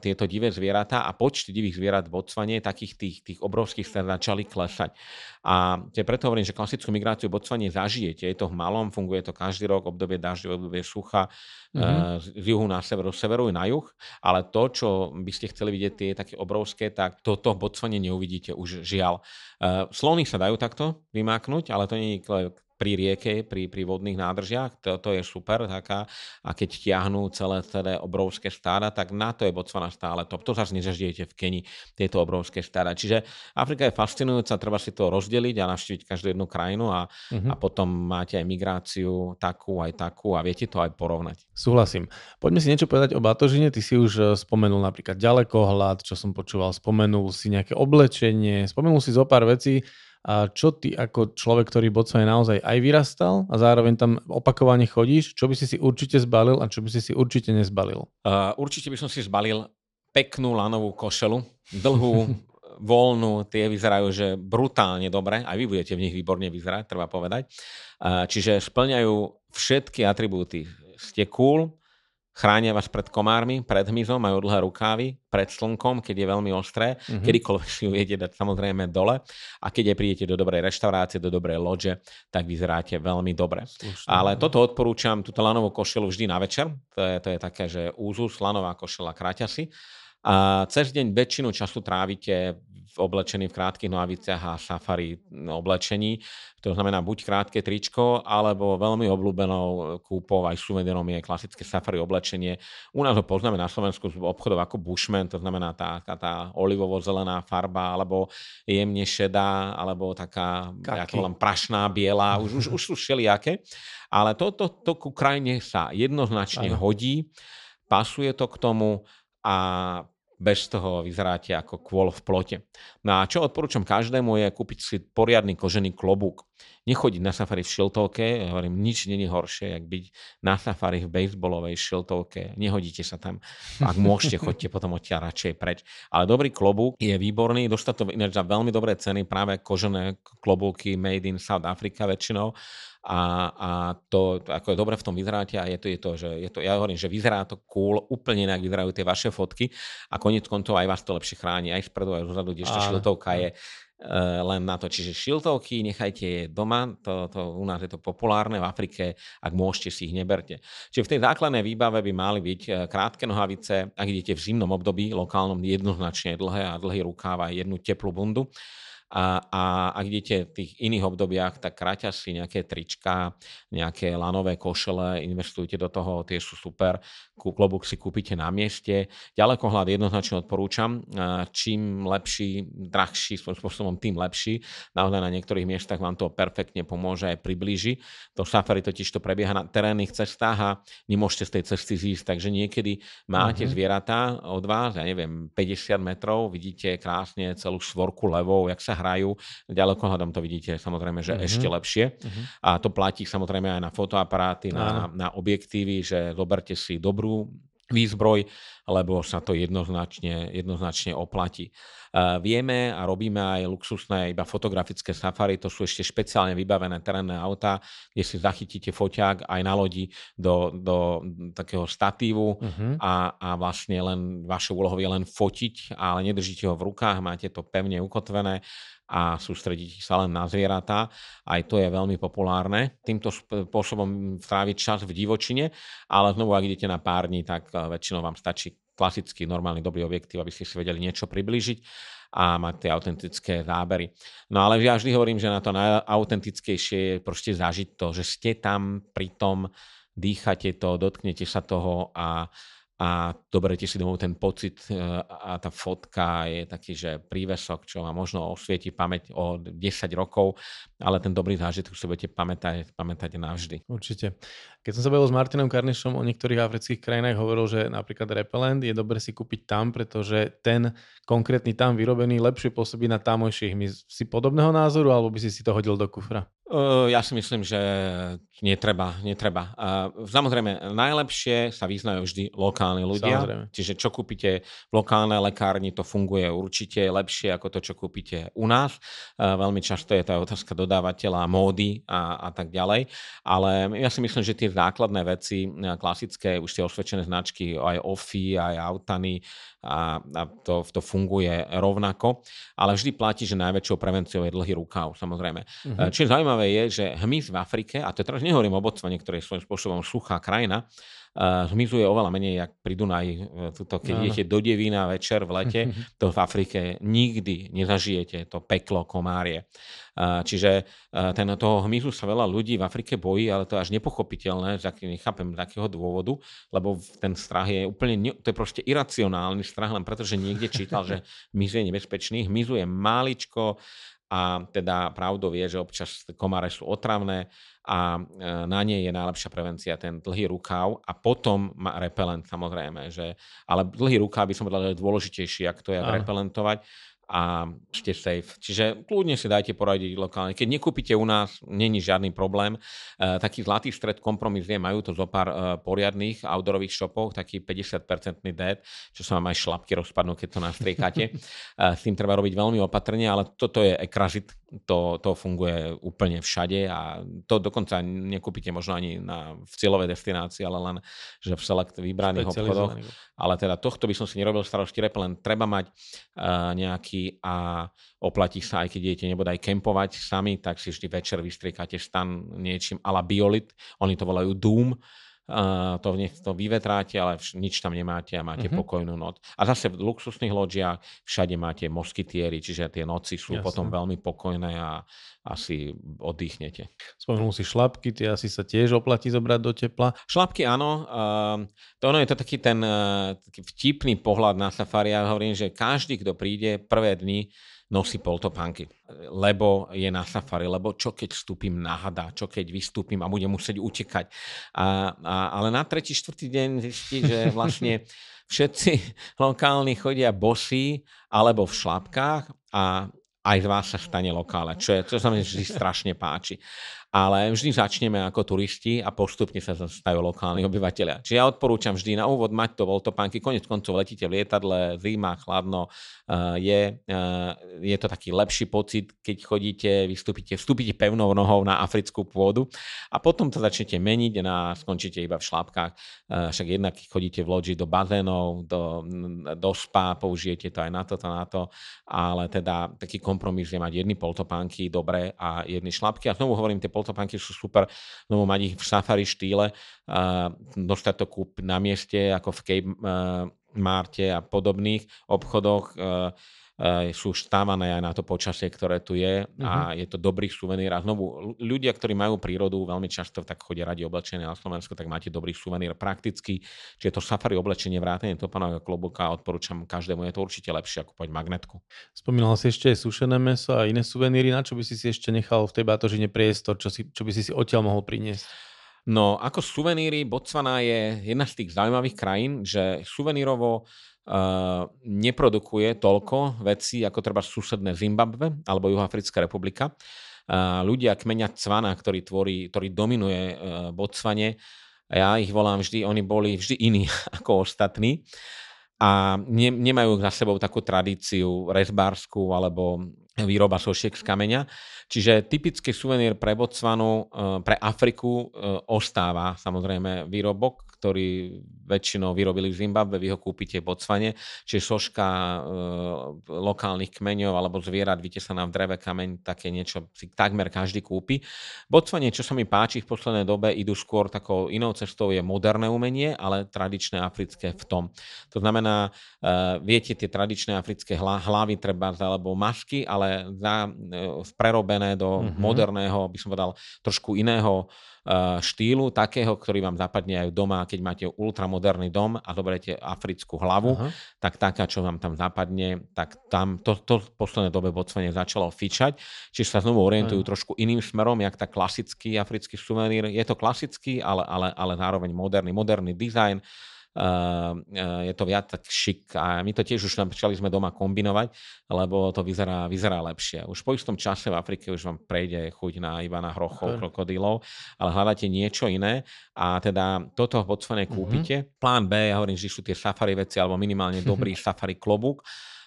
tieto divé zvieratá a počty divých zvierat v Botsvane, takých tých, tých obrovských sa začali klesať. A preto hovorím, že klasickú migráciu v Botsvane zažijete. Je to v malom, funguje to každý rok, obdobie dažďov, obdobie sucha, mm-hmm z juhu na sever, z severu na juh, ale to, čo by ste chceli vidieť, tie také obrovské, tak toto v Botsvane neuvidíte už žiaľ. Uh, slony sa dajú takto vymáknuť, ale to nie je pri rieke, pri, pri vodných nádržiach, to, to je super taká. A keď tiahnú celé, celé obrovské stáda, tak na to je Botswana stále top. To zase nezažijete v Keni, tieto obrovské stáda. Čiže Afrika je fascinujúca, treba si to rozdeliť a navštíviť každú jednu krajinu a, uh-huh. a potom máte aj migráciu takú, aj takú a viete to aj porovnať. Súhlasím. Poďme si niečo povedať o batožine. Ty si už eh, spomenul napríklad ďalekohľad, čo som počúval, spomenul si nejaké oblečenie, spomenul si zo pár vecí, a čo ty ako človek, ktorý v Botswane naozaj aj vyrastal a zároveň tam opakovane chodíš, čo by si si určite zbalil a čo by si si určite nezbalil? Uh, určite by som si zbalil peknú lanovú košelu, dlhú, *laughs* voľnú, tie vyzerajú, že brutálne dobre, aj vy budete v nich výborne vyzerať, treba povedať. Uh, čiže splňajú všetky atribúty. Ste cool, chránia vás pred komármi, pred hmyzom, majú dlhé rukávy, pred slnkom, keď je veľmi ostré, mm-hmm. kedykoľvek si ju viete dať samozrejme dole a keď aj prídete do dobrej reštaurácie, do dobrej lože, tak vyzeráte veľmi dobre. Slušne. Ale toto odporúčam, túto lanovú košelu vždy na večer, to je, to je také, že úzus, lanová košela kráťasy. A cez deň väčšinu času trávite oblečený v krátkých nohaviciach a safari oblečení. To znamená buď krátke tričko, alebo veľmi obľúbenou kúpou aj suvenírom je klasické safari oblečenie. U nás ho poznáme na Slovensku z obchodov ako Bushman, to znamená tá, tá, tá olivovo-zelená farba, alebo jemne šedá, alebo taká, ja volám, prašná, biela, už, už, už sú všelijaké. Ale toto to, to ku krajine sa jednoznačne Aha. hodí, pasuje to k tomu a bez toho vyzeráte ako kôl v plote. No a čo odporúčam každému je kúpiť si poriadny kožený klobúk. Nechodiť na safari v šiltovke, ja hovorím, nič není horšie, jak byť na safari v bejsbolovej šiltovke. Nehodíte sa tam. Ak môžete, chodte potom odtiaľ radšej preč. Ale dobrý klobúk je výborný, dostať to ináč za veľmi dobré ceny, práve kožené klobúky made in South Africa väčšinou a, a to, ako je dobre v tom vyzeráte a je to, je to, že je to, ja hovorím, že vyzerá to cool, úplne inak vyzerajú tie vaše fotky a konec koncov aj vás to lepšie chráni, aj spredu, aj zozadu, kdežto šiltovka je uh, len na to. Čiže šiltovky nechajte je doma, to, to, u nás je to populárne, v Afrike, ak môžete si ich neberte. Čiže v tej základnej výbave by mali byť e, krátke nohavice, ak idete v zimnom období, lokálnom jednoznačne dlhé a dlhý rukáv a jednu teplú bundu a, a ak idete v tých iných obdobiach, tak si nejaké trička, nejaké lanové košele, investujte do toho, tie sú super. Klobúk si kúpite na mieste. Ďalekohľad jednoznačne odporúčam. Čím lepší, drahší svojím spôsobom, tým lepší. Naozaj na niektorých miestach vám to perfektne pomôže aj priblíži. To safari totiž to prebieha na terénnych cestách a nemôžete z tej cesty zísť, takže niekedy máte uh-huh. zvieratá od vás, ja neviem, 50 metrov, vidíte krásne celú svorku levou, jak sa hrajú. Ďalekohľadom to vidíte samozrejme, že uh-huh. ešte lepšie. Uh-huh. A to platí samozrejme aj na fotoaparáty, na, na objektívy, že zoberte si dobrú výzbroj, lebo sa to jednoznačne, jednoznačne oplatí. Uh, vieme a robíme aj luxusné iba fotografické safari, to sú ešte špeciálne vybavené terénne autá, kde si zachytíte foťák aj na lodi do, do takého statívu uh-huh. a, a vlastne len vaše úlohou je len fotiť, ale nedržíte ho v rukách, máte to pevne ukotvené a sústrediť sa len na zvieratá. Aj to je veľmi populárne. Týmto spôsobom stráviť čas v divočine, ale znovu, ak idete na pár dní, tak eh, väčšinou vám stačí klasický, normálny, dobrý objektív, aby ste si vedeli niečo priblížiť a mať tie autentické zábery. No ale ja vždy hovorím, že na to najautentickejšie je proste zažiť to, že ste tam, pritom dýchate to, dotknete sa toho a a doberete si domov ten pocit e, a tá fotka je taký, že prívesok, čo vám možno osvieti pamäť o 10 rokov, ale ten dobrý zážitok si budete pamätať, pamätať navždy. Určite. Keď som sa bavil s Martinom Karnišom o niektorých afrických krajinách, hovoril, že napríklad Repelent je dobre si kúpiť tam, pretože ten konkrétny tam vyrobený lepšie pôsobí na tamojších. My si podobného názoru, alebo by si si to hodil do kufra? Uh, ja si myslím, že netreba, netreba. Uh, samozrejme, najlepšie sa vyznajú vždy lokálni ľudia. Samozrejme. Čiže čo kúpite v lokálnej lekárni, to funguje určite lepšie ako to, čo kúpite u nás. Uh, veľmi často je to otázka dodávateľa, módy a, a tak ďalej. Ale ja si myslím, že tie základné veci, klasické, už tie osvedčené značky, aj OFI, aj Autany, a, a to, to funguje rovnako. Ale vždy platí, že najväčšou prevenciou je dlhý rukav, samozrejme. Uh-huh. Čiže zaujímavé je, že hmyz v Afrike, a to teraz nehovorím o Botsvane, ktoré je svojím spôsobom suchá krajina, hmyzu je oveľa menej, jak pri Dunaji. Tuto, keď idete do Devína večer v lete, *laughs* to v Afrike nikdy nezažijete, to peklo komárie. Uh, čiže ten, toho hmyzu sa veľa ľudí v Afrike bojí, ale to je až nepochopiteľné, že nechápem z akého dôvodu, lebo ten strach je úplne, to je proste iracionálny strach, len pretože niekde čítal, že hmyz je nebezpečný. Hmyzu je máličko, a teda pravdou je, že občas komáre sú otravné a e, na nej je najlepšia prevencia ten dlhý rukáv a potom má repelent samozrejme, že, ale dlhý rukáv by som povedal, že je dôležitejší, ako to je repelentovať a ste safe. Čiže kľudne si dajte poradiť lokálne. Keď nekúpite u nás, není žiadny problém. E, taký zlatý stred kompromis je, majú to zo pár e, poriadných outdoorových shopov, taký 50-percentný dead, čo sa vám aj šlapky rozpadnú, keď to nastriekate. *laughs* e, s tým treba robiť veľmi opatrne, ale toto je ekrazit, to, to funguje úplne všade a to dokonca nekúpite možno ani na, v cieľovej destinácii, ale len že v select vybraných obchodoch. Ale teda tohto by som si nerobil starosti, len treba mať uh, nejaký a oplatí sa, aj keď idete nebodaj kempovať sami, tak si vždy večer vystriekate stan niečím ala biolit, oni to volajú Doom, Uh, to, to vyvetráte, ale vš- nič tam nemáte a máte uh-huh. pokojnú noc. A zase v luxusných loďiach všade máte moskytieri, čiže tie noci sú Jasne. potom veľmi pokojné a asi oddychnete. Spomenul si šlapky, tie asi sa tiež oplatí zobrať do tepla. Šlapky áno, uh, to ono je to taký ten uh, taký vtipný pohľad na safari. Ja hovorím, že každý, kto príde prvé dni, nosí poltopánky, lebo je na safari, lebo čo keď vstúpim na hada, čo keď vystúpim a budem musieť utekať. A, a, ale na tretí, štvrtý deň zistí, že vlastne všetci *laughs* lokálni chodia bosí alebo v šlapkách a aj z vás sa stane lokále, čo, je, čo sa mi vždy strašne páči ale vždy začneme ako turisti a postupne sa zastajú lokálni obyvateľia. Čiže ja odporúčam vždy na úvod mať to voltopánky, konec koncov letíte v lietadle, zima, chladno, eh, je, eh, je to taký lepší pocit, keď chodíte, vystúpite, vstúpite pevnou nohou na africkú pôdu a potom to začnete meniť a skončíte iba v šlápkach. Eh, však jednak chodíte v loďi do bazénov, do, do spa, použijete to aj na toto, na to, ale teda taký kompromis je mať jedny poltopánky dobre a jedny šlapky. A znovu hovorím, tie poltopánky sú super, lebo mať ich v safari štýle, dostať to kúp na mieste, ako v Cape Marte a podobných obchodoch, sú štávané aj na to počasie, ktoré tu je a uh-huh. je to dobrý suvenír. A znovu, ľudia, ktorí majú prírodu, veľmi často tak chodia radi oblečené na Slovensku, tak máte dobrý suvenír prakticky. Čiže to safari oblečenie, vrátenie topanového klobuka odporúčam každému. Je to určite lepšie ako poď magnetku. Spomínal si ešte aj sušené meso a iné suveníry. Na čo by si si ešte nechal v tej batožine priestor, čo, si, čo by si si odtiaľ mohol priniesť? No, ako suveníry, Botswana je jedna z tých zaujímavých krajín, že suvenírovo Uh, neprodukuje toľko vecí, ako treba susedné Zimbabve alebo Juhoafrická republika. Uh, ľudia kmeňa Cvana, ktorý, tvorí, ktorý dominuje uh, Botsvane, ja ich volám vždy, oni boli vždy iní *laughs* ako ostatní a ne, nemajú za sebou takú tradíciu rezbárskú alebo výroba sošiek z kameňa. Čiže typický suvenír pre Botsvanu, pre Afriku ostáva samozrejme výrobok, ktorý väčšinou vyrobili v Zimbabve, vy ho kúpite v Botsvane, čiže soška e, lokálnych kmeňov alebo zvierat vytesaná v dreve kameň, také niečo si takmer každý kúpi. V Botsvane, čo sa mi páči v poslednej dobe, idú skôr takou inou cestou, je moderné umenie, ale tradičné africké v tom. To znamená, e, viete, tie tradičné africké hlavy treba alebo masky, ale za, e, prerobené do mm-hmm. moderného, by som povedal, trošku iného Eh, štýlu, takého, ktorý vám zapadne aj doma, keď máte ultramoderný dom a zoberete africkú hlavu, uh-huh. tak taká, čo vám tam zapadne, tak tam to, to v poslednej dobe v Botswane začalo fičať, čiže sa znovu orientujú uh-huh. trošku iným smerom, jak tak klasický africký suvenír. Je to klasický, ale, ale, ale zároveň moderný, moderný dizajn, je to viac tak šik a my to tiež už začali sme doma kombinovať, lebo to vyzerá, vyzerá lepšie. Už po istom čase v Afrike už vám prejde chuť na iba na hrochov, okay. krokodilov, ale hľadáte niečo iné a teda toto v kúpite. Mm-hmm. Plán B, ja hovorím, že sú tie safari veci alebo minimálne *laughs* dobrý safari klobúk.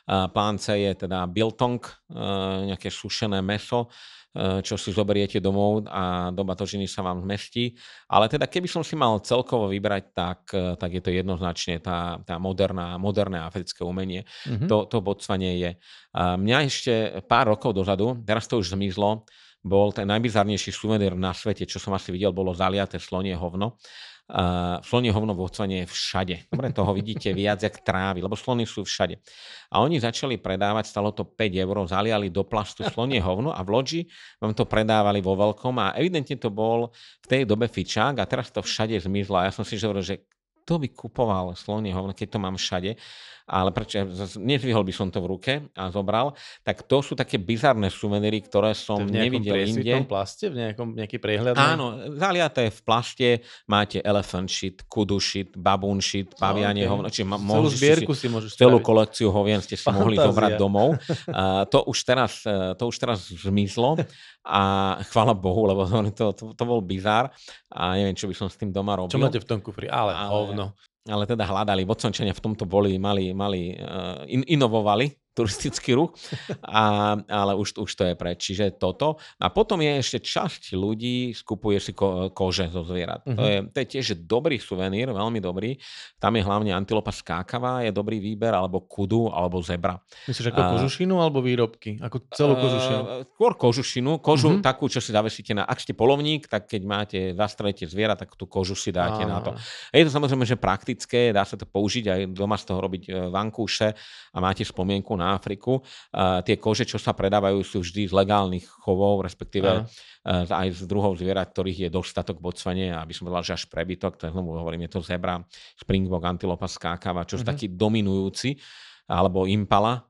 Plán C je teda biltong, eh, nejaké sušené meso, čo si zoberiete domov a do batožiny sa vám zmestí. Ale teda keby som si mal celkovo vybrať, tak, eh, tak je to jednoznačne tá, tá moderná, moderné africké umenie. Mm-hmm. To, to Botsvanie je. A mňa ešte pár rokov dozadu, teraz to už zmizlo, bol ten najbizarnejší suvenír na svete, čo som asi videl, bolo zaliaté slonie hovno. Uh, slonie hovno v je všade. Dobre, toho vidíte viac jak trávy, lebo slony sú všade. A oni začali predávať, stalo to 5 eur, zaliali do plastu slonie hovno a v loďi vám to predávali vo veľkom a evidentne to bol v tej dobe fičák a teraz to všade zmizlo. A ja som si hovoril, že kto by kupoval slonie hovno, keď to mám všade ale prečo, nezvihol by som to v ruke a zobral, tak to sú také bizarné suveníry, ktoré som v nevidel inde. V plaste, v nejakom, nejaký prehľad? Áno, zaliaté v plaste máte elephant shit, kudu shit, baboon shit, pavianie no, okay. čiže celú zbierku si, si môžeš Celú spraviť. kolekciu hovien ste si Fantázia. mohli zobrať domov. *laughs* Uh, to, už teraz, e, to už teraz zmizlo a chvála Bohu, lebo *laughs* to, to, to bol bizár a neviem, čo by som s tým doma robil. Čo máte v tom kufri? Ale, ale hovno ale teda hľadali, vodcončania v tomto boli, mali, mali uh, in, inovovali turistický ruch, a, ale už, už to je preč. Čiže toto. A potom je ešte časť ľudí, skupuje si ko, kože zo zvierat. Uh-huh. To, je, to je tiež dobrý suvenír, veľmi dobrý. Tam je hlavne antilopa skákavá, je dobrý výber, alebo kudu, alebo zebra. Myslíš ako uh, kožušinu, alebo výrobky? Ako celú kožušinu? Uh, skôr kožušinu. Kožu uh-huh. takú, čo si zavesíte na... Ak ste polovník, tak keď máte, zastrelíte zviera, tak tú kožu si dáte uh-huh. na to. Je to samozrejme, že praktické, dá sa to použiť aj doma z toho robiť e, vankúše a máte spomienku na Afriku. Uh, tie kože, čo sa predávajú, sú vždy z legálnych chovov, respektíve uh, aj z druhov zvierat, ktorých je dostatok v Botsvane, aby som povedal, že až prebytok, to je znovu hovorím, je to zebra, springbok, antilopa, skákava, čo sú uh-huh. takí dominujúci, alebo impala,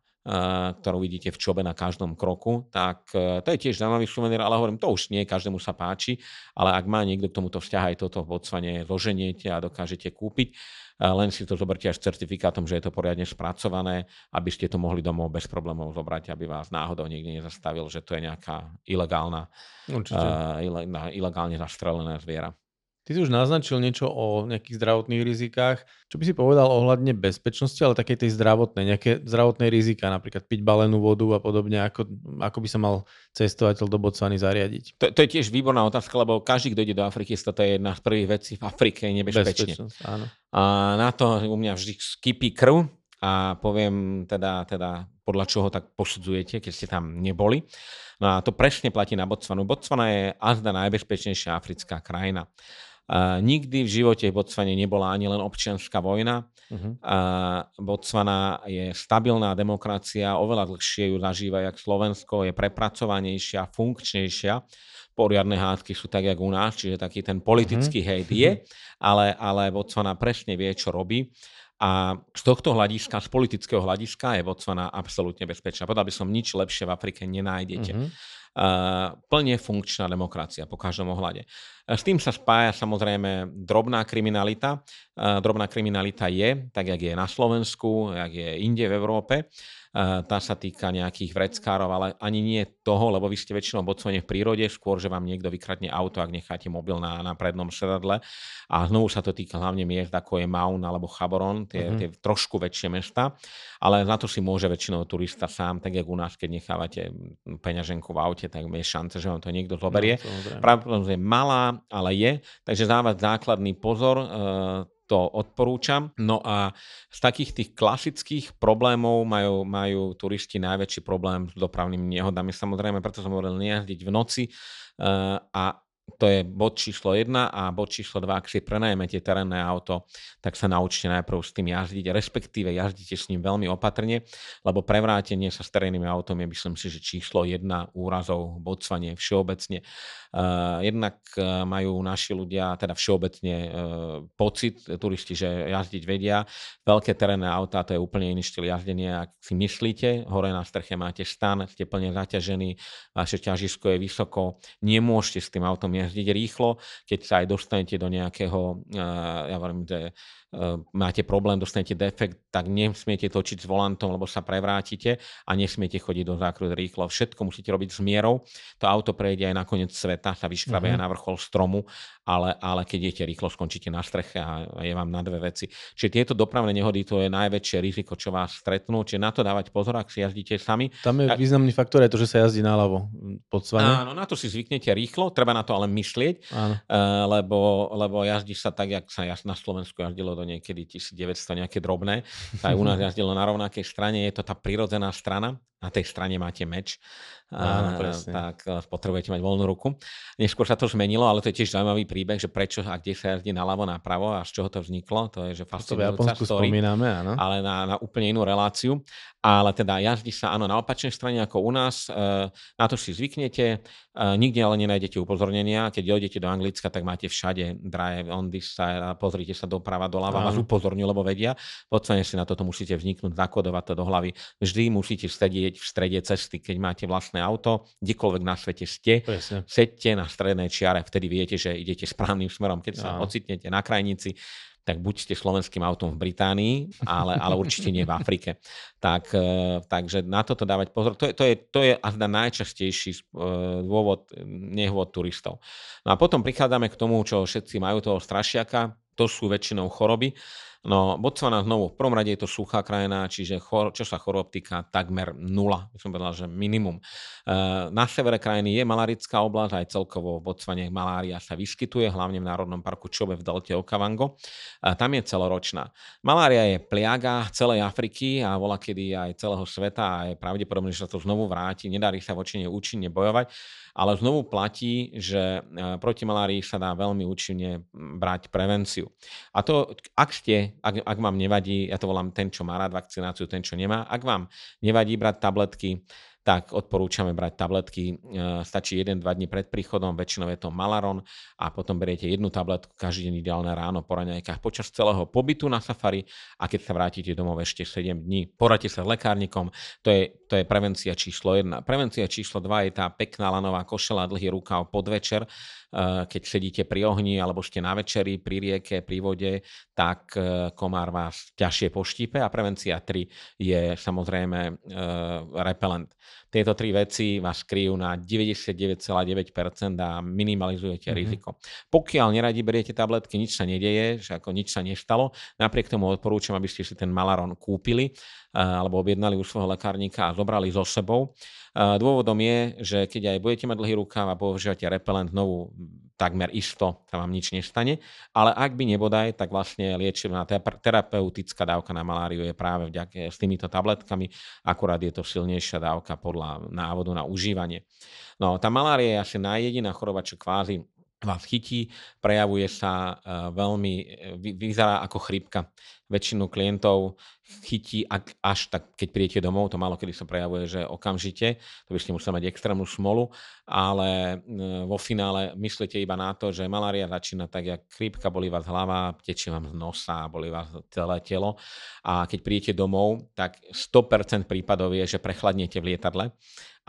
ktorú vidíte v čobe na každom kroku, tak e, to je tiež zaujímavý suvenír, ale hovorím, to už nie, každému sa páči, ale ak má niekto k tomuto vzťah aj toto v Botsvane, zoženiete a dokážete kúpiť, len si to zoberte až certifikátom, že je to poriadne spracované, aby ste to mohli domov bez problémov zobrať, aby vás náhodou niekde nezastavil, že to je nejaká ilegálna, uh, ilegálne zastrelené zviera. Ty si už naznačil niečo o nejakých zdravotných rizikách. Čo by si povedal ohľadne bezpečnosti, ale takej tej zdravotnej, nejaké zdravotné rizika, napríklad piť balenú vodu a podobne, ako, ako by sa mal cestovateľ do Botswany zariadiť? To, to je tiež výborná otázka, lebo každý, kto ide do Afriky, to je jedna z prvých vecí v Afrike, je nebezpečne. áno. A na to u mňa vždy skipí krv a poviem teda, teda podľa čoho tak posudzujete, keď ste tam neboli. No a to presne platí na Botswanu. Botswana je azda najbezpečnejšia africká krajina. Uh, nikdy v živote v Botsvane nebola ani len občianská vojna. Uh-huh. Uh, Botswana je stabilná demokracia, oveľa dlhšie ju zažíva jak Slovensko, je prepracovanejšia, funkčnejšia. Poriadne hádky sú tak, jak u nás, čiže taký ten politický uh-huh. hejt je, ale, ale Botswana presne vie, čo robí. A z tohto hľadiska, z politického hľadiska je Botswana absolútne bezpečná. Povedal by som, nič lepšie v Afrike nenájdete. Uh-huh plne funkčná demokracia po každom ohľade. S tým sa spája samozrejme drobná kriminalita. Drobná kriminalita je, tak jak je na Slovensku, jak je inde v Európe. Tá sa týka nejakých vreckárov, ale ani nie toho, lebo vy ste väčšinou bocvene v prírode, skôr, že vám niekto vykradne auto, ak necháte mobil na, na prednom sedadle. A znovu sa to týka hlavne miest, ako je Maun alebo Chaboron, tie, mm-hmm. tie trošku väčšie mesta. Ale na to si môže väčšinou turista sám, tak jak u nás, keď nechávate peňaženku v aute, tak je šance, že vám to niekto zoberie. No, Pravdepodobne je malá, ale je. Takže dávať základný pozor, e, to odporúčam. No a z takých tých klasických problémov majú, majú turisti najväčší problém s dopravnými nehodami. Samozrejme, preto som hovoril nejazdiť v noci uh, a to je bod číslo 1 a bod číslo 2, ak si prenajmete terénne auto, tak sa naučte najprv s tým jazdiť, respektíve jazdite s ním veľmi opatrne, lebo prevrátenie sa s terénnymi autom je, myslím si, že číslo 1 úrazov v Botsvane všeobecne. Uh, jednak uh, majú naši ľudia, teda všeobecne uh, pocit, turisti, že jazdiť vedia. Veľké terénne auta, to je úplne iný štýl jazdenia. Ak si myslíte, hore na streche máte stan, ste plne zaťažení, vaše ťažisko je vysoko, nemôžete s tým autom jazdiť rýchlo, keď sa aj dostanete do nejakého, ja hovorím, že máte problém, dostanete defekt, tak nesmiete točiť s volantom, lebo sa prevrátite a nesmiete chodiť do zákrut rýchlo. Všetko musíte robiť s mierou. To auto prejde aj na koniec sveta, sa vyškrabe uh-huh. na vrchol stromu, ale, ale keď idete rýchlo, skončíte na streche a je vám na dve veci. Čiže tieto dopravné nehody, to je najväčšie riziko, čo vás stretnú. Čiže na to dávať pozor, ak si jazdíte sami. Tam je významný faktor aj to, že sa jazdí náľavo pod svane. Áno, na to si zvyknete rýchlo, treba na to ale myslieť, uh, lebo, lebo jazdí sa tak, jak sa na Slovensku jazdilo do niekedy 1900 nejaké drobné. Aj u nás *laughs* jazdilo na rovnakej strane, je to tá prirodzená strana na tej strane máte meč, Áno, tak eh, potrebujete mať voľnú ruku. Neskôr sa to zmenilo, ale to je tiež zaujímavý príbeh, že prečo a kde sa jazdí naľavo, napravo a z čoho to vzniklo. To je, že fascinujúca story, spomíname, áno. ale na, na úplne inú reláciu. Ale teda jazdí sa áno na opačnej strane ako u nás, eh, na to si zvyknete, eh, nikde ale nenájdete upozornenia. Keď dojdete do Anglicka, tak máte všade drive on this side a pozrite sa doprava, doľava, vás upozorňujú, lebo vedia. Podstate si na toto musíte vzniknúť, zakodovať to do hlavy. Vždy musíte sedieť v strede cesty, keď máte vlastné auto, kdekoľvek na svete ste, Presne. sedte na strednej čiare, vtedy viete, že idete správnym smerom. Keď sa no. ocitnete na krajnici, tak buď ste slovenským autom v Británii, ale, ale určite nie v Afrike. Tak, e, takže na toto dávať pozor. To je, to je, to je azda najčastejší e, dôvod nehôd turistov. No a potom prichádzame k tomu, čo všetci majú toho strašiaka, to sú väčšinou choroby. No, Botswana znovu, v prvom rade je to suchá krajina, čiže chor, čo sa chorob týka, takmer nula, som povedal, že minimum. E, na severe krajiny je malarická oblasť, aj celkovo v Botswane malária sa vyskytuje, hlavne v Národnom parku Čobe v delte Okavango. E, tam je celoročná. Malária je pliaga celej Afriky a vola kedy aj celého sveta a je pravdepodobné, že sa to znovu vráti. Nedarí sa voči nej účinne bojovať ale znovu platí, že e, proti malárii sa dá veľmi účinne brať prevenciu. A to, ak ste, ak, ak vám nevadí, ja to volám ten, čo má rád vakcináciu, ten, čo nemá, ak vám nevadí brať tabletky, tak odporúčame brať tabletky. E, stačí 1-2 dní pred príchodom, väčšinou je to Malaron a potom beriete jednu tabletku každý deň ideálne ráno po raňajkách počas celého pobytu na safari a keď sa vrátite domov ešte 7 dní. Poradte sa s lekárnikom, to je, to je prevencia číslo 1. Prevencia číslo 2 je tá pekná lanová košela, dlhý rukav podvečer, keď sedíte pri ohni alebo ste na večeri, pri rieke, pri vode, tak eh, komár vás ťažšie poštípe a prevencia 3 je samozrejme eh, repelent. Tieto tri veci vás kryjú na 99,9% a minimalizujete mm-hmm. riziko. Pokiaľ neradi beriete tabletky, nič sa nedeje, že ako nič sa nestalo, napriek tomu odporúčam, aby ste si ten Malaron kúpili alebo objednali u svojho lekárnika a zobrali so sebou. Dôvodom je, že keď aj budete mať dlhý rukáv a používate repelent, znovu takmer isto sa vám nič nestane, ale ak by nebodaj, tak vlastne liečebná terapeutická dávka na maláriu je práve vďaka s týmito tabletkami, akurát je to silnejšia dávka podľa návodu na užívanie. No, tá malária je asi najjediná choroba, čo kvázi vás chytí, prejavuje sa e, veľmi, e, vyzerá ako chrípka. Väčšinu klientov chytí ak, až tak, keď príjete domov, to málo kedy sa prejavuje, že okamžite, to by ste museli mať extrémnu smolu, ale e, vo finále myslíte iba na to, že malária začína tak, jak chrípka, bolí vás hlava, tečie vám z nosa, bolí vás celé telo a keď príjete domov, tak 100% prípadov je, že prechladnete v lietadle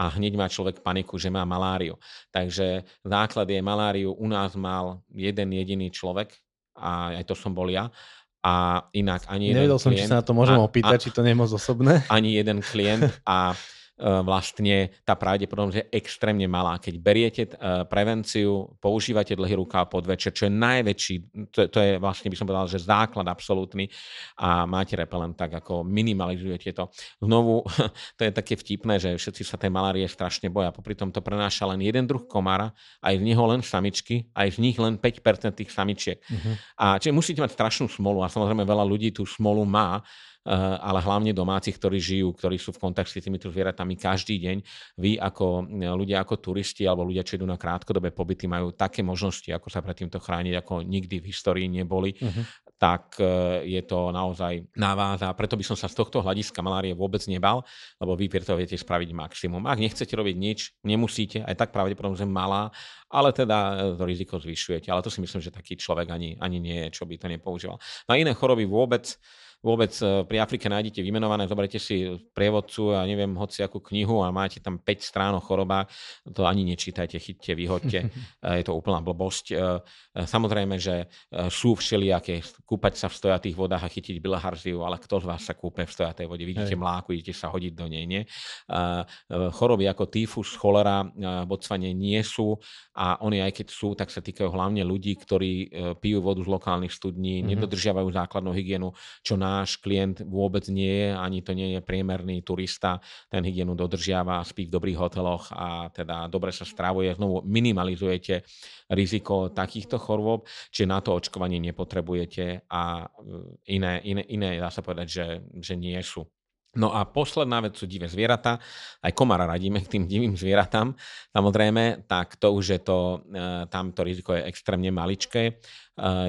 a hneď má človek paniku, že má maláriu. Takže základ je maláriu u nás mal jeden jediný človek a aj to som bol ja a inak ani Nevedel jeden som, klient, či sa na to môžem a, opýtať, a, či to moc osobné. Ani jeden klient a vlastne tá pravdepodobnosť je extrémne malá. Keď beriete e, prevenciu, používate dlhý rukáv pod večer, čo je najväčší, to, to je vlastne by som povedal, že základ absolútny a máte repelent, tak ako minimalizujete to. Znovu, *laughs* to je také vtipné, že všetci sa tej malárie strašne boja. Popri tom to prenáša len jeden druh komára, aj z neho len samičky, aj z nich len 5% tých samičiek. Uh-huh. A čiže musíte mať strašnú smolu a samozrejme veľa ľudí tú smolu má, ale hlavne domácich, ktorí žijú, ktorí sú v kontakte s týmito zvieratami každý deň. Vy ako eh, ľudia, ako turisti alebo ľudia, čo idú na krátkodobé pobyty, majú také možnosti, ako sa pred týmto chrániť, ako nikdy v histórii neboli. Uh-huh tak eh, je to naozaj na vás a preto by som sa z tohto hľadiska malárie vôbec nebal, lebo vy preto viete spraviť maximum. Ak nechcete robiť nič, nemusíte, aj tak pravdepodobne malá, ale teda to riziko zvyšujete. Ale to si myslím, že taký človek ani, ani nie je, čo by to nepoužíval. Na iné choroby vôbec vôbec e, pri Afrike nájdete vymenované, zoberte si prievodcu a neviem, hoci akú knihu a máte tam 5 strán o chorobách, to ani nečítajte, chyťte, vyhoďte, *laughs* e, je to úplná blbosť. E, samozrejme, že sú všelijaké, kúpať sa v stojatých vodách a chytiť bilharziu, ale kto z vás sa kúpe v stojatej vode? Vidíte Hej. mláku, idete sa hodiť do nej, nie? Choroby ako tyfus, cholera v Botsvane nie sú a oni aj keď sú, tak sa týkajú hlavne ľudí, ktorí pijú vodu z lokálnych studní, mm-hmm. nedodržiavajú základnú hygienu, čo náš klient vôbec nie je, ani to nie je priemerný turista, ten hygienu dodržiava, spí v dobrých hoteloch a teda dobre sa stravuje. Znovu minimalizujete riziko takýchto chorôb, čiže na to očkovanie nepotrebujete a iné, iné, iné dá sa povedať, že, že nie sú. No a posledná vec sú divé zvieratá. Aj komára radíme k tým divým zvieratám. Samozrejme, tak to už je to, e, tam to riziko je extrémne maličké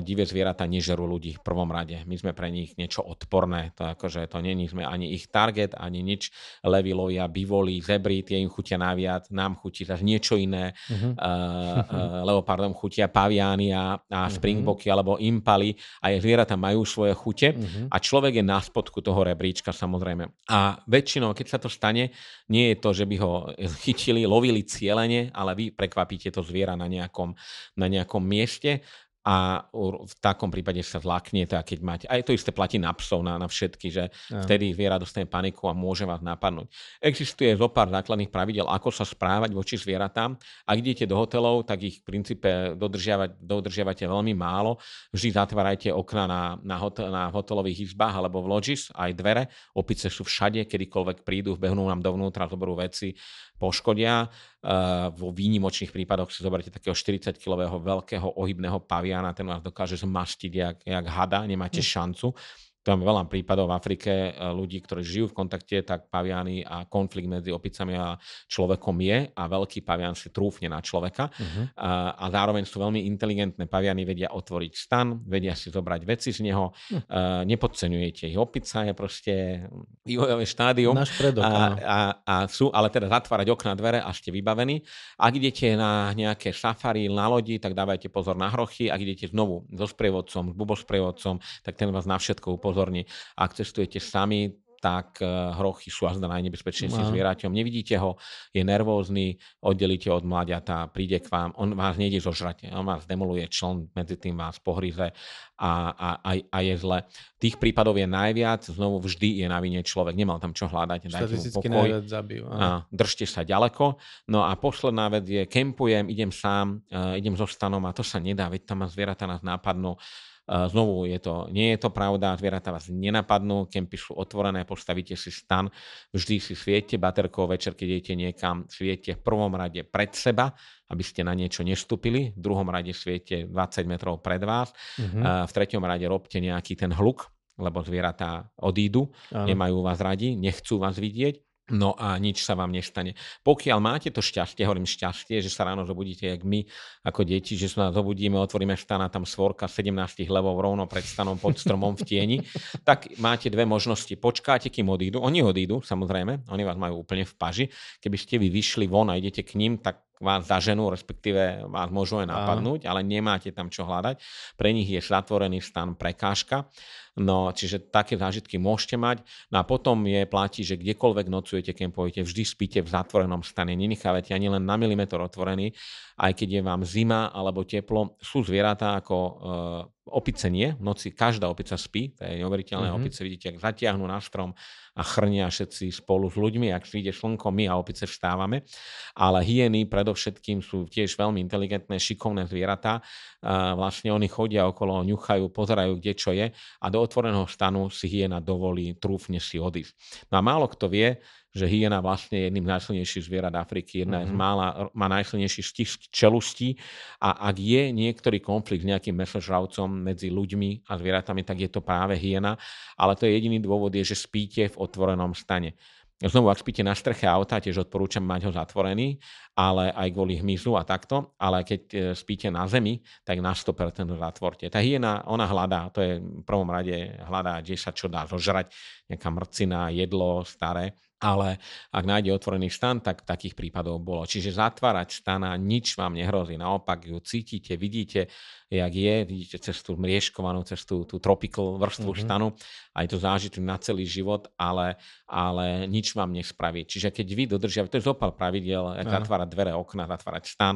divé zvieratá nežerú ľudí v prvom rade. My sme pre nich niečo odporné. To akože to není sme ani ich target, ani nič. Levy lovia, bivoli, zebry, tie im chutia naviac, nám chutí zase niečo iné. Uh-huh. Uh, uh, leopardom chutia paviány a, uh-huh. springboky alebo impaly. A je zvieratá majú svoje chute uh-huh. a človek je na spodku toho rebríčka samozrejme. A väčšinou, keď sa to stane, nie je to, že by ho chytili, lovili cieľene, ale vy prekvapíte to zviera na nejakom, na nejakom mieste a v takom prípade sa zlaknete a keď máte, aj to isté platí na psov, na, na všetky, že ja. vtedy zviera dostane paniku a môže vás napadnúť. Existuje zo pár základných pravidel, ako sa správať voči zvieratám. Ak idete do hotelov, tak ich v princípe dodržiavať, dodržiavate veľmi málo. Vždy zatvárajte okna na, na, hotel, na hotelových izbách alebo v lodžis, aj dvere. Opice sú všade, kedykoľvek prídu, behnú nám dovnútra, zoberú veci, poškodia. Vo výnimočných prípadoch si zoberte takého 40-kilového veľkého ohybného paviana, ten vás dokáže zmaštiť jak, jak hada, nemáte hm. šancu. Máme veľa prípadov v Afrike e, ľudí, ktorí žijú v kontakte, tak paviany a konflikt medzi opicami a človekom je a veľký pavian si trúfne na človeka. Uh-huh. A, a zároveň sú veľmi inteligentné. Paviany vedia otvoriť stan, vedia si zobrať veci z neho. Uh-huh. Uh, nepodceňujete ich. Opica je proste vývojové štádium. Náš predok, a, a, a sú, ale teda zatvárať okna, dvere a ste vybavení. Ak idete na nejaké safari na lodi, tak dávajte pozor na hrochy. Ak idete znovu so sprievodcom, s bubosprievodcom, tak ten vás na všetko upozorní upozorní. Ak cestujete sami, tak eh, hrochy sú azda najnebezpečnejším no. zvieraťom. Nevidíte ho, je nervózny, oddelíte od mladiata, príde k vám, on vás nejde zožrať, on vás demoluje čln, medzi tým vás pohryze a, a, a, a je zle. Tých prípadov je najviac, znovu vždy je na vine človek, nemal tam čo hľadať, mu pokoj. Zabijú, a držte sa ďaleko. No a posledná vec je, kempujem, idem sám, uh, idem so stanom a to sa nedá, veď tam zvieratá nás nápadnú. Znovu je to, nie je to pravda, zvieratá vás nenapadnú, kempy sú otvorené, postavíte si stan, vždy si sviete baterkou večer, keď idete niekam, sviete v prvom rade pred seba, aby ste na niečo nestúpili, v druhom rade sviete 20 metrov pred vás, mm-hmm. v treťom rade robte nejaký ten hluk, lebo zvieratá odídu, Áno. nemajú vás radi, nechcú vás vidieť No a nič sa vám nestane. Pokiaľ máte to šťastie, hovorím šťastie, že sa ráno zobudíte, jak my ako deti, že sa zobudíme, otvoríme štana, tam svorka 17 levov rovno pred stanom pod stromom v tieni, *laughs* tak máte dve možnosti. Počkáte, kým odídu. Oni odídu, samozrejme, oni vás majú úplne v paži. Keby ste vy vyšli von a idete k ním, tak vás zaženú, respektíve vás môžu aj napadnúť, ale nemáte tam čo hľadať. Pre nich je zatvorený stan prekážka. No, čiže také zážitky môžete mať. No a potom je platí, že kdekoľvek nocujete, kempujete, vždy spíte v zatvorenom stane. Nenechávate ani len na milimeter otvorený, aj keď je vám zima alebo teplo. Sú zvieratá ako e, opice nie. V noci každá opica spí. To je neuveriteľné. Mm-hmm. Opice vidíte, ak zatiahnu na strom a chrnia všetci spolu s ľuďmi, ak vyjde slnko, my a opice vstávame. Ale hyeny predovšetkým sú tiež veľmi inteligentné, šikovné zvieratá. Vlastne oni chodia okolo, ňuchajú, pozerajú, kde čo je a do otvoreného stanu si hyena dovolí trúfne si odísť. No a málo kto vie, že hyena vlastne je jedným z najsilnejších zvierat Afriky, jedna mm-hmm. z mála, má najsilnejší stisk čelustí a ak je niektorý konflikt s nejakým mesožravcom medzi ľuďmi a zvieratami, tak je to práve hyena, ale to je jediný dôvod, je, že spíte v otvorenom stane. Znovu, ak spíte na streche auta, tiež odporúčam mať ho zatvorený, ale aj kvôli hmyzu a takto, ale keď e, spíte na zemi, tak na 100% ho zatvorte. Tá hyena, ona hľadá, to je v prvom rade hľadá, kde sa čo dá zožrať, nejaká mrcina, jedlo staré, ale ak nájde otvorený stan, tak takých prípadov bolo. Čiže zatvárať stana, nič vám nehrozí. Naopak ju cítite, vidíte, jak je, vidíte cez tú mriežkovanú, cez tú, tú tropical vrstvu mm-hmm. stanu a je to zážitý na celý život, ale, ale nič vám nespraví. Čiže keď vy dodržiavate, to je zopal pravidel, ja. zatvárať dvere, okna, zatvárať stan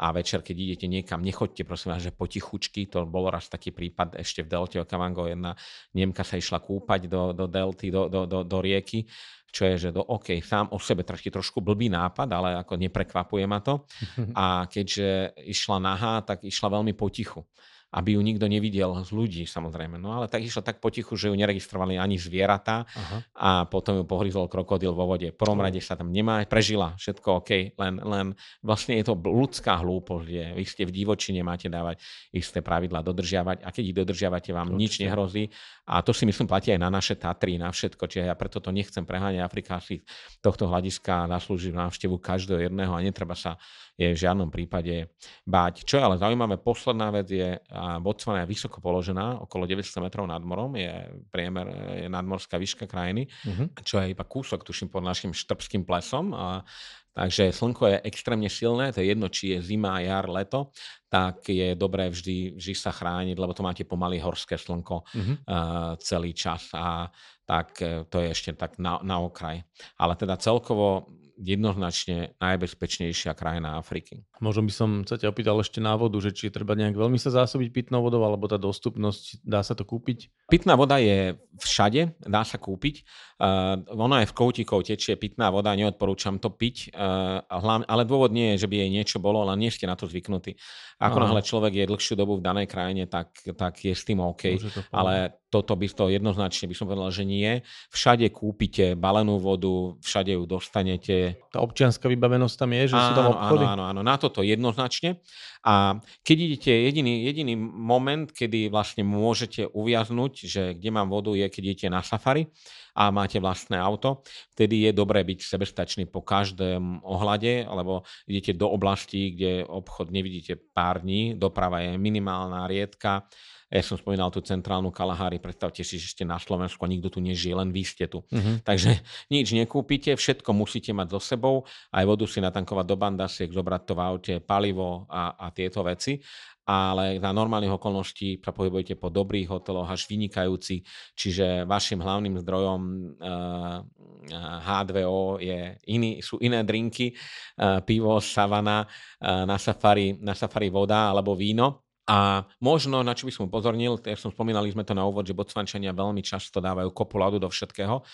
a večer, keď idete niekam, nechoďte prosím vás, že potichučky, to bol raz taký prípad ešte v Delte Okavango, jedna Nemka sa išla kúpať do, do Delty, do, do, do, do rieky čo je, že do, OK, sám o sebe trošku, trošku blbý nápad, ale ako neprekvapuje ma to. *laughs* A keďže išla nahá, tak išla veľmi potichu. Aby ju nikto nevidel z ľudí samozrejme. No ale tak išlo tak potichu, že ju neregistrovali ani zvieratá Aha. a potom ju pohryzol krokodil vo vode. V prvom rade sa tam nemá, prežila, všetko OK, len, len vlastne je to ľudská hlúposť, že vy ste v divočine, máte dávať isté pravidlá dodržiavať a keď ich dodržiavate, vám Určite. nič nehrozí. A to si myslím platí aj na naše Tatry, na všetko, čiže ja preto to nechcem preháňať. Afrika si tohto hľadiska naslúži návštevu každého jedného a netreba sa je v žiadnom prípade báť. Čo je ale zaujímavé, posledná vec je, Botswana je vysoko položená, okolo 900 metrov nad morom, je priemer, je nadmorská výška krajiny, uh-huh. čo je iba kúsok, tuším, pod našim štrbským plesom. A, takže slnko je extrémne silné, to je jedno, či je zima, jar, leto, tak je dobré vždy, vždy sa chrániť, lebo to máte pomaly horské slnko uh-huh. uh, celý čas. A tak e, to je ešte tak na, na okraj. Ale teda celkovo jednoznačne najbezpečnejšia krajina Afriky. Možno by som sa ťa opýtal ešte na vodu, že či je treba nejak veľmi sa zásobiť pitnou vodou, alebo tá dostupnosť, dá sa to kúpiť? Pitná voda je všade, dá sa kúpiť. Uh, ono aj v koutikov tečie pitná voda, neodporúčam to piť, uh, hlavne, ale dôvod nie je, že by jej niečo bolo, ale nie ste na to zvyknutí. Ako náhle človek je dlhšiu dobu v danej krajine, tak, tak je s tým OK. Ale toto by to jednoznačne by som povedal, že nie. Všade kúpite balenú vodu, všade ju dostanete. Tá občianská vybavenosť tam je, že áno, sú tam obchody? Áno, áno, áno, na toto jednoznačne. A keď idete, jediný, jediný moment, kedy vlastne môžete uviaznúť, že kde mám vodu, je, keď idete na safari a máte vlastné auto, vtedy je dobré byť sebestačný po každém ohľade, alebo idete do oblasti, kde obchod nevidíte pár dní, doprava je minimálna, riedka, ja som spomínal tú centrálnu Kalahari, predstavte si, že ste na Slovensku a nikto tu nežije, len vy ste tu. Uh-huh. Takže nič nekúpite, všetko musíte mať so sebou, aj vodu si natankovať do bandasiek, zobrať to v aute, palivo a, a tieto veci ale za normálnych okolností sa pohybujete po dobrých hoteloch až vynikajúci, čiže vašim hlavným zdrojom uh, eh, H2O je iný, sú iné drinky, uh, pivo, savana, na, safari, na safari voda alebo víno. A možno, na čo by som upozornil, ja som spomínali sme to na úvod, že Botsvančania veľmi často dávajú kopu ľadu do všetkého.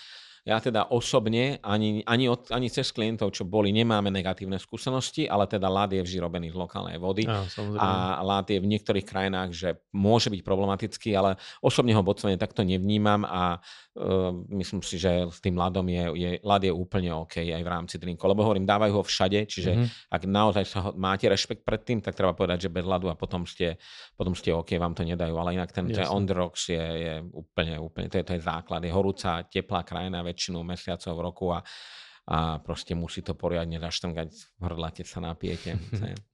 Ja teda osobne ani, ani, od, ani cez klientov, čo boli, nemáme negatívne skúsenosti, ale teda lád je vždy robený z lokálnej vody ja, a lád je v niektorých krajinách, že môže byť problematický, ale osobne ho Botsvane takto nevnímam a uh, myslím si, že s tým ľadom je, je, ľad je úplne OK aj v rámci drinku. Lebo hovorím, dávajú ho všade, čiže mm-hmm. ak naozaj sa ho, máte rešpekt pred tým, tak treba povedať, že bez ľadu a potom ste, potom ste OK, vám to nedajú. Ale inak ten, ten on the rocks je, je úplne, úplne, to je, to je základ. Je horúca, teplá krajina, väčšinu mesiacov v roku a, a proste musí to poriadne zaštrngať hrdlate sa napiete. *laughs*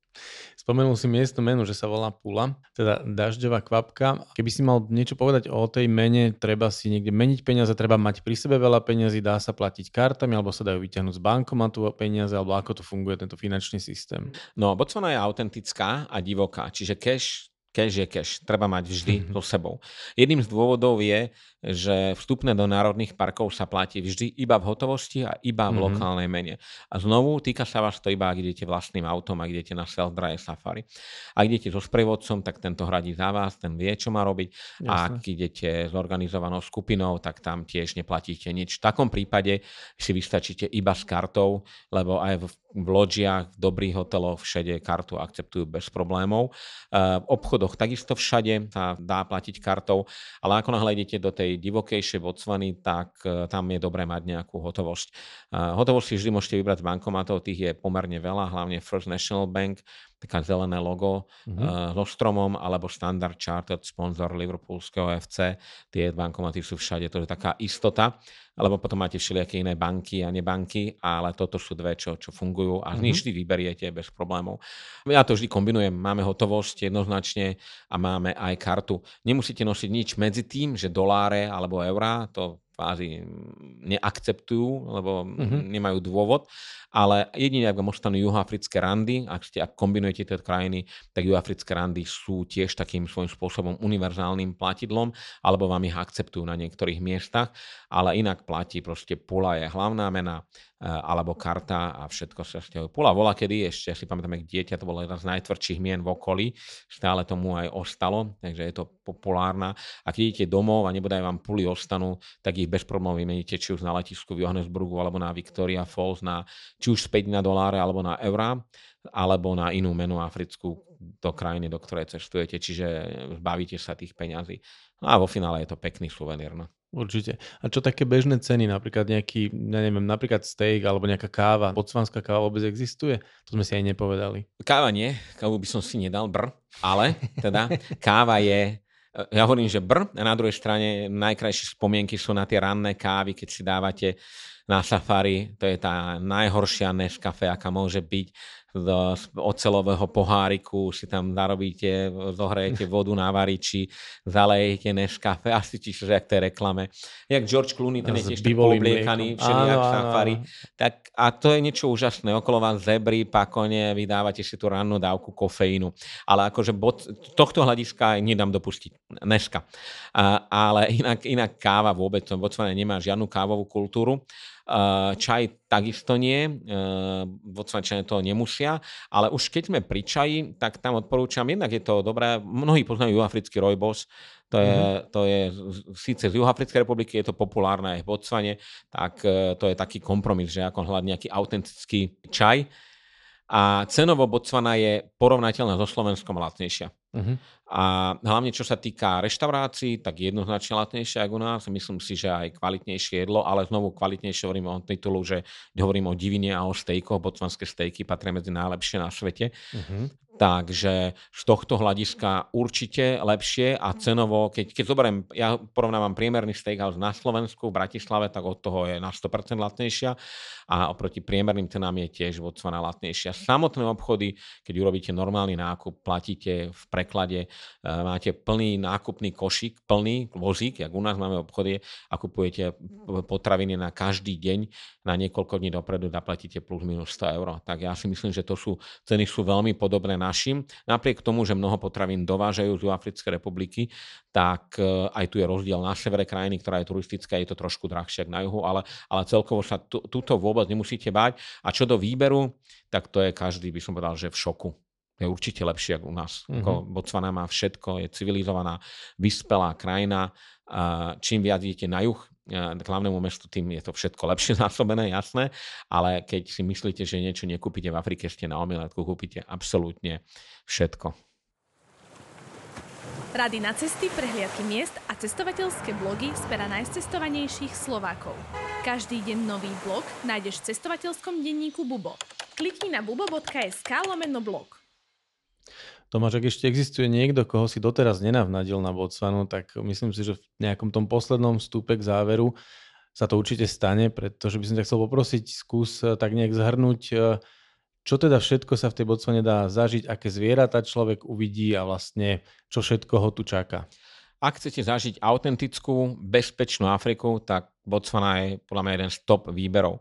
Spomenul si miesto menu, že sa volá Pula, teda dažďová kvapka. Keby si mal niečo povedať o tej mene, treba si niekde meniť peniaze, treba mať pri sebe veľa peniazy, dá sa platiť kartami, alebo sa dajú vyťahnuť z bankomatu peniaze, alebo ako to funguje tento finančný systém? No, Botswana je autentická a divoká, čiže cash cash je cash. Treba mať vždy mm-hmm. so sebou. Jedným z dôvodov je, že vstupné do národných parkov sa platí vždy iba v hotovosti a iba v mm-hmm. lokálnej mene. A znovu týka sa vás to iba, ak idete vlastným autom, ak idete na self-drive safari. Ak idete so sprievodcom, tak tento hradí za vás, ten vie, čo má robiť. Jasne. A ak idete s organizovanou skupinou, tak tam tiež neplatíte nič. V takom prípade si vystačíte iba s kartou, lebo aj v, v loďiach, v dobrých hoteloch všade kartu akceptujú bez problémov. V obchodoch takisto všade sa dá platiť kartou, ale ako náhle idete do tej divokejšej Botswany, tak e, tam je dobré mať nejakú hotovosť. Hotovosť si vždy môžete vybrať z bankomatov, tých je pomerne veľa, hlavne First National Bank, taká zelené logo mm-hmm. uh, so stromom, alebo Standard Chartered, sponzor Liverpoolského FC. Tie bankomaty sú všade, to je taká istota, alebo potom máte všelijaké iné banky a nebanky, ale toto sú dve, čo, čo fungujú a mm-hmm. vždy vyberiete bez problémov. Ja to vždy kombinujem, máme hotovosť jednoznačne a máme aj kartu. Nemusíte nosiť nič medzi tým, že doláre alebo eurá, to kvázi neakceptujú, lebo mm-hmm. nemajú dôvod, ale jedine, ak vám ostanú juhoafrické randy, ak, ste, ak kombinujete tie krajiny, tak juhoafrické randy sú tiež takým svojím spôsobom univerzálnym platidlom, alebo vám ich akceptujú na niektorých miestach, ale inak platí proste pula je hlavná mena, alebo karta a všetko sa stiahuje. Pula bola kedy ešte, si pamätám, ak dieťa, to bolo jedna z najtvrdších mien v okolí, stále tomu aj ostalo, takže je to populárna. A keď idete domov a nebodaj vám puly ostanú, tak ich bez problémov vymeníte či už na letisku v Johannesburgu alebo na Victoria Falls, na, či už späť na doláre alebo na eurá alebo na inú menu africkú, do krajiny, do ktorej cestujete, čiže zbavíte sa tých peňazí. No a vo finále je to pekný suvenír. No. Určite. A čo také bežné ceny, napríklad nejaký, ja neviem, napríklad steak alebo nejaká káva, botsvanská káva vôbec existuje? To sme si aj nepovedali. Káva nie, kávu by som si nedal, br, ale teda káva je ja hovorím, že br, a na druhej strane najkrajšie spomienky sú na tie ranné kávy, keď si dávate na safari, to je tá najhoršia Nescafe, aká môže byť do ocelového poháriku, si tam zarobíte, zohrajete vodu na variči, zalejete Nescafe, *laughs* asi či že jak tej reklame. Jak George Clooney, ten je tiež obliekaný, všelijak safari. Tak, a to je niečo úžasné. Okolo vás zebry, pakone, vydávate si tú rannú dávku kofeínu. Ale akože bod, tohto hľadiska nedám dopustiť. Neska. A, ale inak, inak káva vôbec, Botswana nemá žiadnu kávovú kultúru. Čaj takisto nie, Botswančania to nemusia, ale už keď sme pri čaji, tak tam odporúčam, jednak je to dobré, mnohí poznajú juhoafrický rojbos, to je, mm-hmm. to je síce z Juhoafrickej republiky, je to populárne aj v Botsvane, tak eh, to je taký kompromis, že ako hľadať nejaký autentický čaj. A cenovo Botswana je porovnateľná so Slovenskom lacnejšia. Uh-huh. A hlavne čo sa týka reštaurácií, tak jednoznačne lacnejšie ako nás. Myslím si, že aj kvalitnejšie jedlo, ale znovu kvalitnejšie hovorím o titulu, že hovorím o divine a o stejkoch. Botswanské stejky patria medzi najlepšie na svete. Uh-huh. Takže z tohto hľadiska určite lepšie a cenovo, keď, keď zoberiem, ja porovnávam priemerný steakhouse na Slovensku, v Bratislave, tak od toho je na 100% lacnejšia a oproti priemerným cenám je tiež Botswana lacnejšia. Samotné obchody, keď urobíte normálny nákup, platíte v preklade, e, máte plný nákupný košík, plný vozík, jak u nás máme obchody a kupujete potraviny na každý deň, na niekoľko dní dopredu zaplatíte plus minus 100 eur. Tak ja si myslím, že to sú, ceny sú veľmi podobné našim. Napriek tomu, že mnoho potravín dovážajú z Africkej republiky, tak e, aj tu je rozdiel na severe krajiny, ktorá je turistická, je to trošku drahšie na juhu, ale, ale celkovo sa túto vôbec nemusíte báť. A čo do výberu, tak to je každý, by som povedal, že v šoku je určite lepšie ako u nás. Mm-hmm. Ako Botswana má všetko, je civilizovaná, vyspelá krajina. Čím viac idete na juh, k hlavnému mestu, tým je to všetko lepšie *laughs* zásobené, jasné, ale keď si myslíte, že niečo nekúpite v Afrike, ste na omiletku, kúpite absolútne všetko. Rady na cesty, prehliadky miest a cestovateľské blogy z pera najcestovanejších Slovákov. Každý deň nový blog nájdeš v cestovateľskom denníku Bubo. Klikni na bubo.sk lomeno blog. Tomáš, ak ešte existuje niekto, koho si doteraz nenavnadil na Botswanu, tak myslím si, že v nejakom tom poslednom vstupe k záveru sa to určite stane, pretože by som ťa chcel poprosiť, skús eh, tak nejak zhrnúť, eh, čo teda všetko sa v tej Botswane dá zažiť, aké zvieratá človek uvidí a vlastne čo všetko ho tu čaká. Ak chcete zažiť autentickú, bezpečnú Afriku, tak Botswana je podľa mňa jeden z top výberov.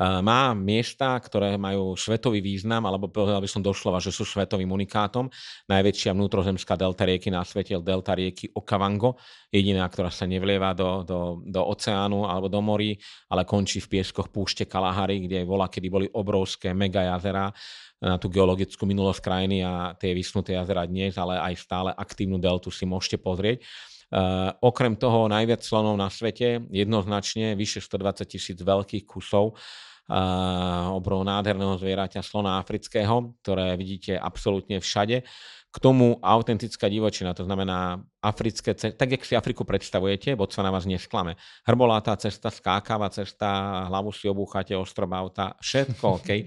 Má miesta, ktoré majú svetový význam, alebo povedal by som doslova, že sú svetovým unikátom. Najväčšia vnútrozemská delta rieky na svete je delta rieky Okavango, jediná, ktorá sa nevlieva do, do, do oceánu alebo do morí, ale končí v pieskoch púšte Kalahary, kde bola, kedy boli obrovské mega jazera na tú geologickú minulosť krajiny a tie vysnuté jazera dnes, ale aj stále aktívnu deltu si môžete pozrieť. Uh, okrem toho najviac slonov na svete, jednoznačne vyše 120 tisíc veľkých kusov uh, obrov nádherného zvieraťa slona afrického, ktoré vidíte absolútne všade. K tomu autentická divočina, to znamená africké cesty, tak jak si Afriku predstavujete, Botswana vás nesklame. Hrbolátá cesta, skákavá cesta, hlavu si obúchate, ostrobauta, všetko OK. *laughs*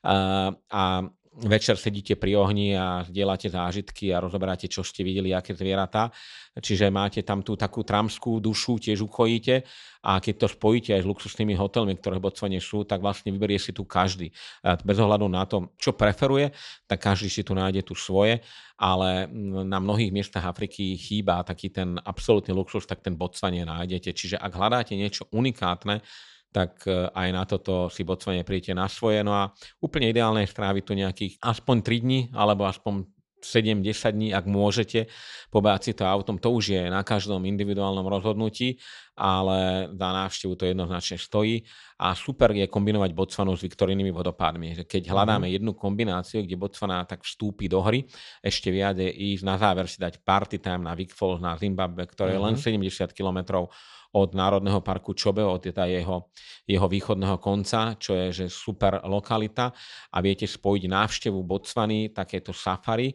Uh, a večer sedíte pri ohni a zdieľate zážitky a rozoberáte, čo ste videli, aké zvieratá. Čiže máte tam tú takú tramskú dušu, tiež uchojíte a keď to spojíte aj s luxusnými hotelmi, ktoré v Botswane sú, tak vlastne vyberie si tu každý. Bez ohľadu na to, čo preferuje, tak každý si tu nájde tu svoje, ale na mnohých miestach Afriky chýba taký ten absolútny luxus, tak ten Botswane nájdete. Čiže ak hľadáte niečo unikátne, tak e, aj na toto si Botswane príjete na svoje. No a úplne ideálne je stráviť tu nejakých aspoň 3 dní, alebo aspoň 7-10 dní, ak môžete, pobáť si to autom, to už je na každom individuálnom rozhodnutí, ale za návštevu to jednoznačne stojí a super je kombinovať Botswanu s Viktorinými vodopádmi. Keď mhm. hľadáme mm-hmm. jednu kombináciu, kde Botswana tak vstúpi do hry, ešte viac je ísť na záver si dať party time na Vic Falls na Zimbabwe, ktoré je len 70 mhm. Od Národného parku Čobe, od teda jeho, jeho východného konca, čo je že super lokalita. A viete spojiť návštevu Botswany, takéto safari e,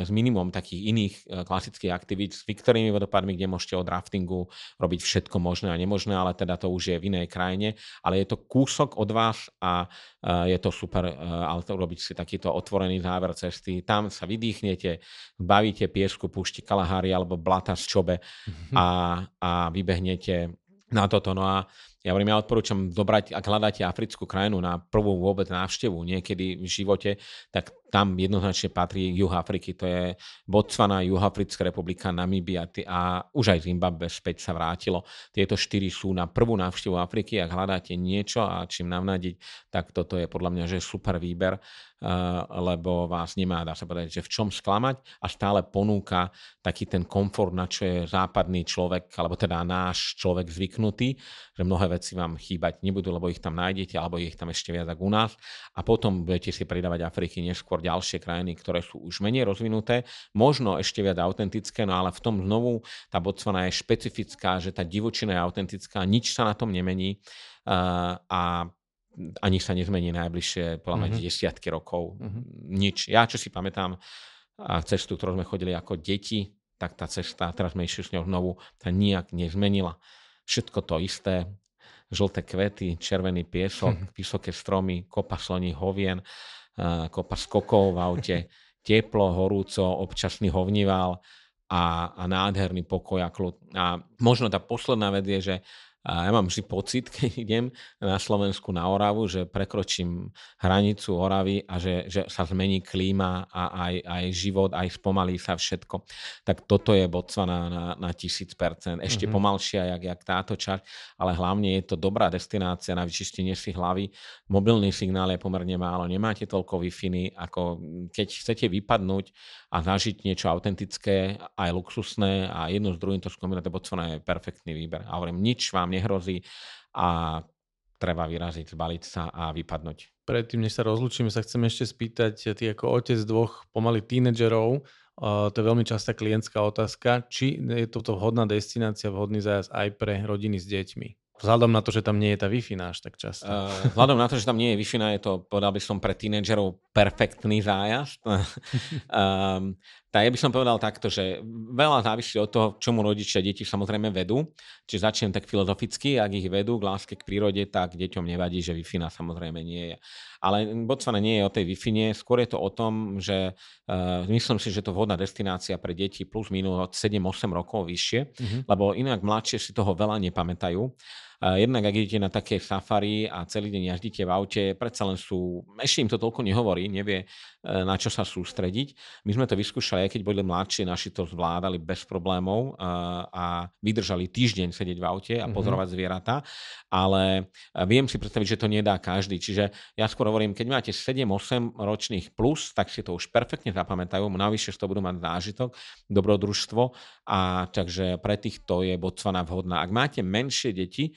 s minimum takých iných e, klasických aktivít s Viktorými vodopadmi, kde môžete od raftingu robiť všetko možné a nemožné, ale teda to už je v inej krajine, ale je to kúsok od vás a e, je to super, e, ale to urobiť si takýto otvorený záver cesty. Tam sa vydýchnete, bavíte piesku, púšti Kalahari alebo blata z Čobe a, a vybehnete na toto. No a ja hovorím, ja odporúčam dobrať, ak hľadáte africkú krajinu na prvú vôbec návštevu niekedy v živote, tak tam jednoznačne patrí Juh Afriky. To je Botswana, Juhoafrická republika, Namíbia a už aj Zimbabwe späť sa vrátilo. Tieto štyri sú na prvú návštevu Afriky. Ak hľadáte niečo a čím navnadiť, tak toto je podľa mňa že super výber, lebo vás nemá, dá sa povedať, že v čom sklamať a stále ponúka taký ten komfort, na čo je západný človek, alebo teda náš človek zvyknutý, že mnohé veci vám chýbať nebudú, lebo ich tam nájdete, alebo ich tam ešte viac ako u nás. A potom budete si pridávať Afriky neskôr ďalšie krajiny, ktoré sú už menej rozvinuté, možno ešte viac autentické, no ale v tom znovu tá Botswana je špecifická, že tá divočina je autentická, nič sa na tom nemení uh, a ani sa nezmení najbližšie, podľa mňa, mm-hmm. desiatky rokov. Mm-hmm. Nič. Ja, čo si pamätám, a cestu, ktorú sme chodili ako deti, tak tá cesta, teraz sme išli s ňou znovu, sa nijak nezmenila. Všetko to isté, žlté kvety, červený piesok, *laughs* vysoké stromy, kopa sloní hovien, kopa skokov v aute, *laughs* teplo, horúco, občasný hovnival a, a nádherný pokoj a kľud. A možno tá posledná vec je, že a ja mám vždy pocit, *laughs* keď idem na Slovensku na Oravu, že prekročím hranicu Oravy a že, že sa zmení klíma a aj, aj život, aj spomalí sa všetko. Tak toto je Botswana na, na tisíc percent. Ešte mm-hmm. pomalšia, jak, jak táto časť, ale hlavne je to dobrá destinácia na vyčistenie si hlavy. Mobilný signál je pomerne málo, nemáte toľko wi ako keď chcete vypadnúť a zažiť niečo autentické, aj luxusné a jedno s druhým to skombinovať, Botswana je perfektný výber. A hovorím, nič vám nehrozí a treba vyraziť, zbaliť sa a vypadnúť. Predtým, než sa rozlučíme, sa chcem ešte spýtať, ty ako otec dvoch pomaly tínedžerov, uh, to je veľmi častá klientská otázka, či je toto vhodná destinácia, vhodný zájazd aj pre rodiny s deťmi? Vzhľadom na to, že tam nie je tá Wi-Fi až tak často. Uh, vzhľadom na to, že tam nie je Wi-Fi, je to, povedal by som, pre tínedžerov perfektný zájazd. um, *laughs* tak ja by som povedal takto, že veľa závisí od toho, čomu rodičia deti samozrejme vedú. Čiže začnem tak filozoficky, ak ich vedú k láske k prírode, tak deťom nevadí, že wi samozrejme nie je. Ale Botswana nie je o tej wi skôr je to o tom, že uh, myslím si, že to vhodná destinácia pre deti plus minus od 7-8 rokov vyššie, mm-hmm. lebo inak mladšie si toho veľa nepamätajú. Jednak, ak idete na také safari a celý deň jazdíte v aute, predsa len sú, ešte im to toľko nehovorí, nevie, E, na čo sa sústrediť. My sme to vyskúšali, aj keď boli mladší, naši to zvládali bez problémov a, e, a vydržali týždeň sedieť v aute a mhm. pozorovať mm-hmm. zvieratá, ale e, viem si predstaviť, že to nedá každý. Čiže ja skôr hovorím, keď máte 7-8 ročných plus, tak si to už perfektne zapamätajú, navyše z toho budú mať zážitok, dobrodružstvo a takže pre týchto je Botswana vhodná. Ak máte menšie deti,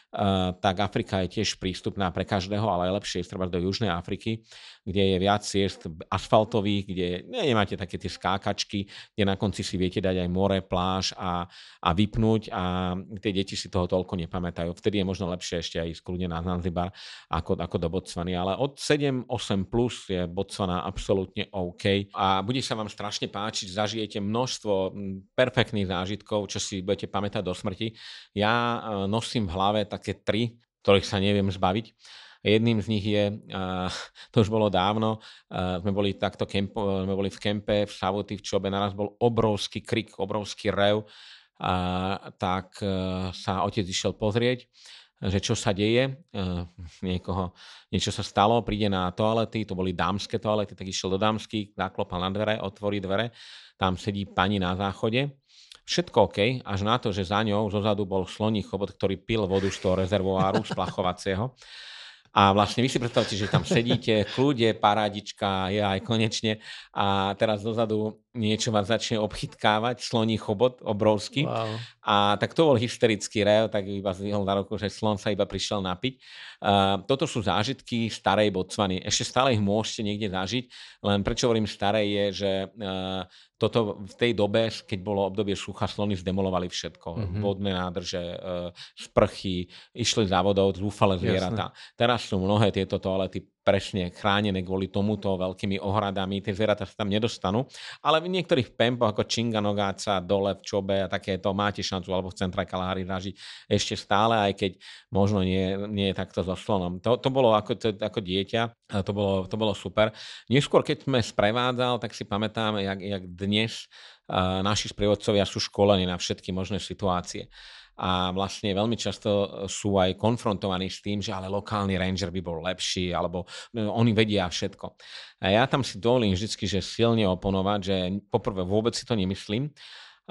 tak Afrika je tiež prístupná pre každého, ale lepšie ísť do Južnej Afriky, kde je viac ciest asfaltových, kde nemáte také tie skákačky, kde na konci si viete dať aj more, pláž a, a vypnúť a tie deti si toho toľko nepamätajú. Vtedy je možno lepšie ešte aj skľudne na Zanzibar ako, ako do Botswany, ale od 7-8 plus je Botswana absolútne OK a bude sa vám strašne páčiť, zažijete množstvo perfektných zážitkov, čo si budete pamätať do smrti. Ja e, nosím v hlave také tri, ktorých sa neviem zbaviť. Jedným z nich je, to už bolo dávno, sme boli takto kempo, sme boli v kempe v Savoty v Čobe, naraz bol obrovský krik, obrovský rev, tak e, sa otec išiel pozrieť, že čo sa deje, e, niekoho, niečo sa stalo, príde na toalety, to boli dámske toalety, tak išiel do dámskych, zaklopal na dvere, otvorí dvere, tam sedí pani na záchode, Všetko OK, až na to, že za ňou zozadu bol sloní chobot, ktorý pil vodu z toho rezervoáru *laughs* splachovacieho. A vlastne vy si predstavte, že tam sedíte, kľude, parádička, je aj konečne a teraz dozadu niečo vás začne obchytkávať, sloní chobot obrovský. Wow. A tak to bol hysterický rev, tak iba zvihol na roku, že slon sa iba prišiel napiť. Uh, toto sú zážitky starej Botswany. Ešte stále ich môžete niekde zažiť, len prečo hovorím starej je, že uh, toto v tej dobe, keď bolo obdobie sucha, slony zdemolovali všetko. Mm-hmm. Vodné nádrže, e, sprchy, išli za vodou, zúfale zvieratá. Teraz sú mnohé tieto toalety presne chránené kvôli tomuto veľkými ohradami. Tie zvieratá sa tam nedostanú. Ale v niektorých pempoch ako Činganogáca, dole v Čobe a takéto máte šancu alebo v centre Kalahari zažiť ešte stále, aj keď možno nie, nie je takto so slonom. To, to bolo ako, to, ako dieťa, to bolo, to bolo super. Neskôr, keď sme sprevádzal, tak si pamätám, jak, jak dnes uh, naši sprievodcovia sú školení na všetky možné situácie a vlastne veľmi často sú aj konfrontovaní s tým, že ale lokálny ranger by bol lepší, alebo no, oni vedia všetko. A ja tam si dovolím vždy, že silne oponovať, že poprvé vôbec si to nemyslím,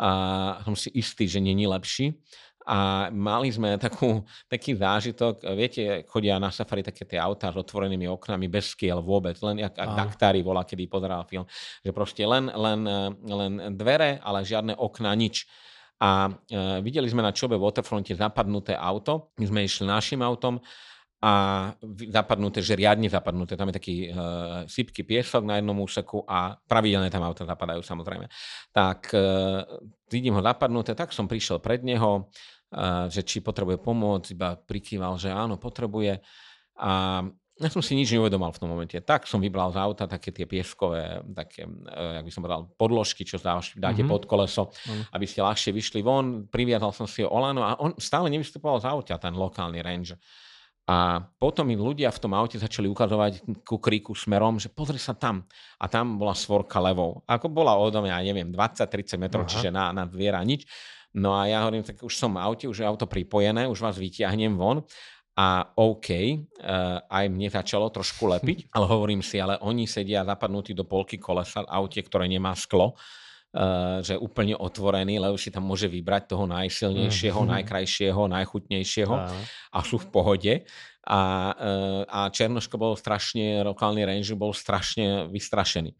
a som si istý, že není lepší. A mali sme takú, taký zážitok, viete, chodia na safari také tie autá s otvorenými oknami, bez skiel vôbec, len jak Daktári volá, kedy pozeral film, že proste len, len, len dvere, ale žiadne okna, nič a e, videli sme na Čobe Waterfronte zapadnuté auto. My sme išli našim autom a zapadnuté, že riadne zapadnuté. Tam je taký e, sypký piesok na jednom úseku a pravidelne tam auta zapadajú samozrejme. Tak e, vidím ho zapadnuté, tak som prišiel pred neho, e, že či potrebuje pomôcť, iba prikýval, že áno, potrebuje. A ja som si nič neuvedomal v tom momente. Tak som vybral z auta také tie pieskové, také, uh, jak by som povedal, podložky, čo dáš, dáte mm-hmm. pod koleso, mm. aby ste ľahšie vyšli von. Priviazal som si ho Olano a on stále nevystupoval z auta, ten lokálny ranger. A potom mi ľudia v tom aute začali ukazovať ku kríku smerom, že pozri sa tam. A tam bola svorka levou. Ako bola odo mňa, neviem, 20-30 metrov, Aha. čiže na, na dviera nič. No a ja hovorím, tak už som v aute, už je auto pripojené, už vás vyťahnem von a OK, uh, aj mne začalo trošku lepiť, *laughs* ale hovorím si, ale oni sedia zapadnutí do polky kolesa v aute, ktoré nemá sklo, uh, že úplne otvorený, lebo si tam môže vybrať toho najsilnejšieho, mm. najkrajšieho, najchutnejšieho a sú v pohode. A, uh, a Černoško bol strašne, lokálny ranger bol strašne vystrašený.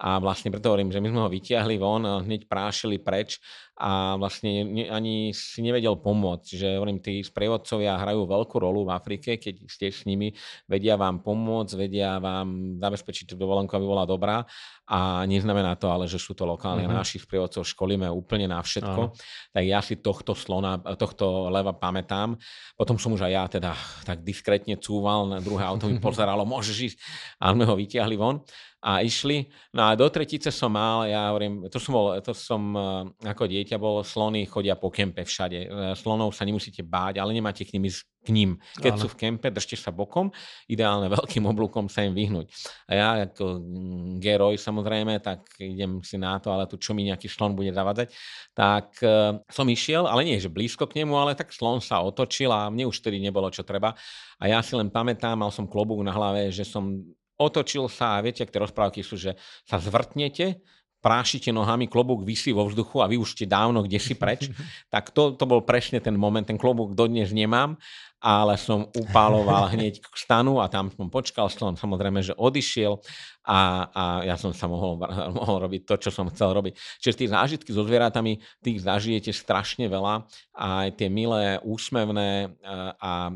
A vlastne preto hovorím, že my sme ho vytiahli von, hneď prášili preč a vlastne ne, ani si nevedel pomôcť. Že hovorím, tí sprievodcovia hrajú veľkú rolu v Afrike, keď ste s nimi, vedia vám pomôcť, vedia vám zabezpečiť tú dovolenku, aby bola dobrá. A neznamená to ale, že sú to lokálne. Uh-huh. Našich sprievodcov školíme úplne na všetko. Uh-huh. Tak ja si tohto slona, tohto leva pamätám. Potom som už aj ja teda tak diskrétne cúval, na druhé auto mi pozeralo, môžeš ísť. A sme ho vytiahli von a išli. No a do tretice som mal, ja hovorím, to som, bol, to som eh, ako dieťa bol, slony chodia po kempe všade. Eh, slonov sa nemusíte báť, ale nemáte k ísť k ním. Keď ano. sú v kempe, držte sa bokom, ideálne veľkým oblúkom sa im vyhnúť. A ja ako mm, geroj samozrejme, tak idem si na to, ale tu čo mi nejaký slon bude zavadzať, tak uh, som išiel, ale nie, že blízko k nemu, ale tak slon sa otočil a mne už tedy nebolo čo treba. A ja si len pamätám, mal som klobúk na hlave, že som otočil sa a viete, ak tie rozprávky sú, že sa zvrtnete, prášite nohami, klobúk vysí vo vzduchu a vy už ste dávno kde si preč, *laughs* tak to, to bol presne ten moment, ten klobúk dodnes nemám, ale som upáloval *laughs* hneď k stanu a tam som počkal, som samozrejme, že odišiel a, a ja som sa mohol, *laughs* mohol robiť to, čo som chcel robiť. Čiže tie zážitky so zvieratami, tých zažijete strašne veľa a aj tie milé, úsmevné a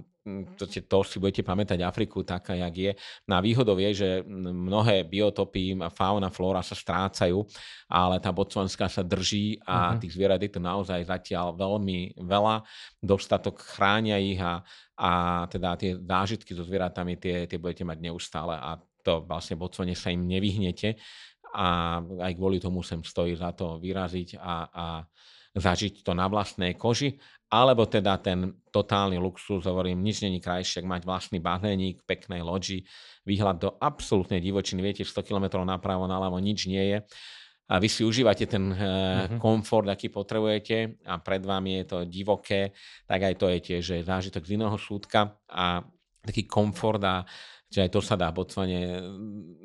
to, to si budete pamätať Afriku taká, jak je. Na výhodou je, že mnohé biotopy, fauna, flóra sa strácajú, ale tá bocvanská sa drží a uh-huh. tých zvierat je to naozaj zatiaľ veľmi veľa. Dostatok chránia ich a, a teda tie zážitky so zvieratami tie, tie budete mať neustále a to vlastne Botswane sa im nevyhnete a aj kvôli tomu sem stojí za to vyraziť a, a zažiť to na vlastnej koži, alebo teda ten totálny luxus, hovorím, nič není krajšie, mať vlastný bazénik, peknej loďi, výhľad do absolútnej divočiny, viete, 100 km napravo, naľavo nič nie je. A vy si užívate ten uh-huh. komfort, aký potrebujete a pred vami je to divoké, tak aj to je tiež zážitok z iného súdka a taký komfort a že aj to sa dá v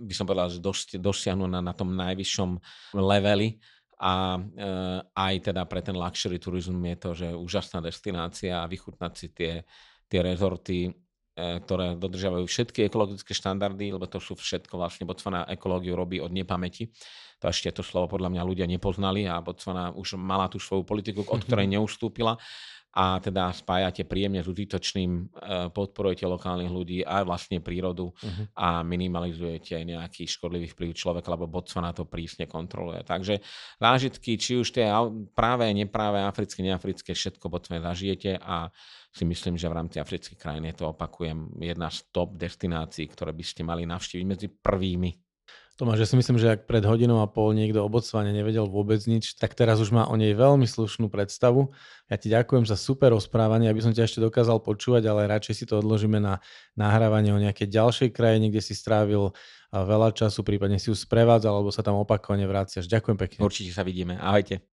by som povedal, že dosiahnuť na, na tom najvyššom leveli a e, aj teda pre ten luxury turizm je to, že úžasná destinácia a vychutnať si tie, tie rezorty, e, ktoré dodržiavajú všetky ekologické štandardy, lebo to sú všetko vlastne Botswana ekológiu robí od nepamäti. To ešte to slovo podľa mňa ľudia nepoznali a Botswana už mala tú svoju politiku, od ktorej *laughs* neustúpila a teda spájate príjemne s užitočným, e, podporujete lokálnych ľudí a vlastne prírodu uh-huh. a minimalizujete aj nejaký škodlivý vplyv človeka, lebo Botswana to prísne kontroluje. Takže zážitky, či už tie práve, nepráve, africké, neafrické, všetko Botswana zažijete a si myslím, že v rámci afrických krajín je to, opakujem, jedna z top destinácií, ktoré by ste mali navštíviť medzi prvými. Tomáš, ja si myslím, že ak pred hodinou a pol niekto o nevedel vôbec nič, tak teraz už má o nej veľmi slušnú predstavu. Ja ti ďakujem za super rozprávanie, aby som ťa ešte dokázal počúvať, ale radšej si to odložíme na nahrávanie o nejakej ďalšej krajine, kde si strávil veľa času, prípadne si ju sprevádzal, alebo sa tam opakovane vraciaš. Ďakujem pekne. Určite sa vidíme. Ahojte.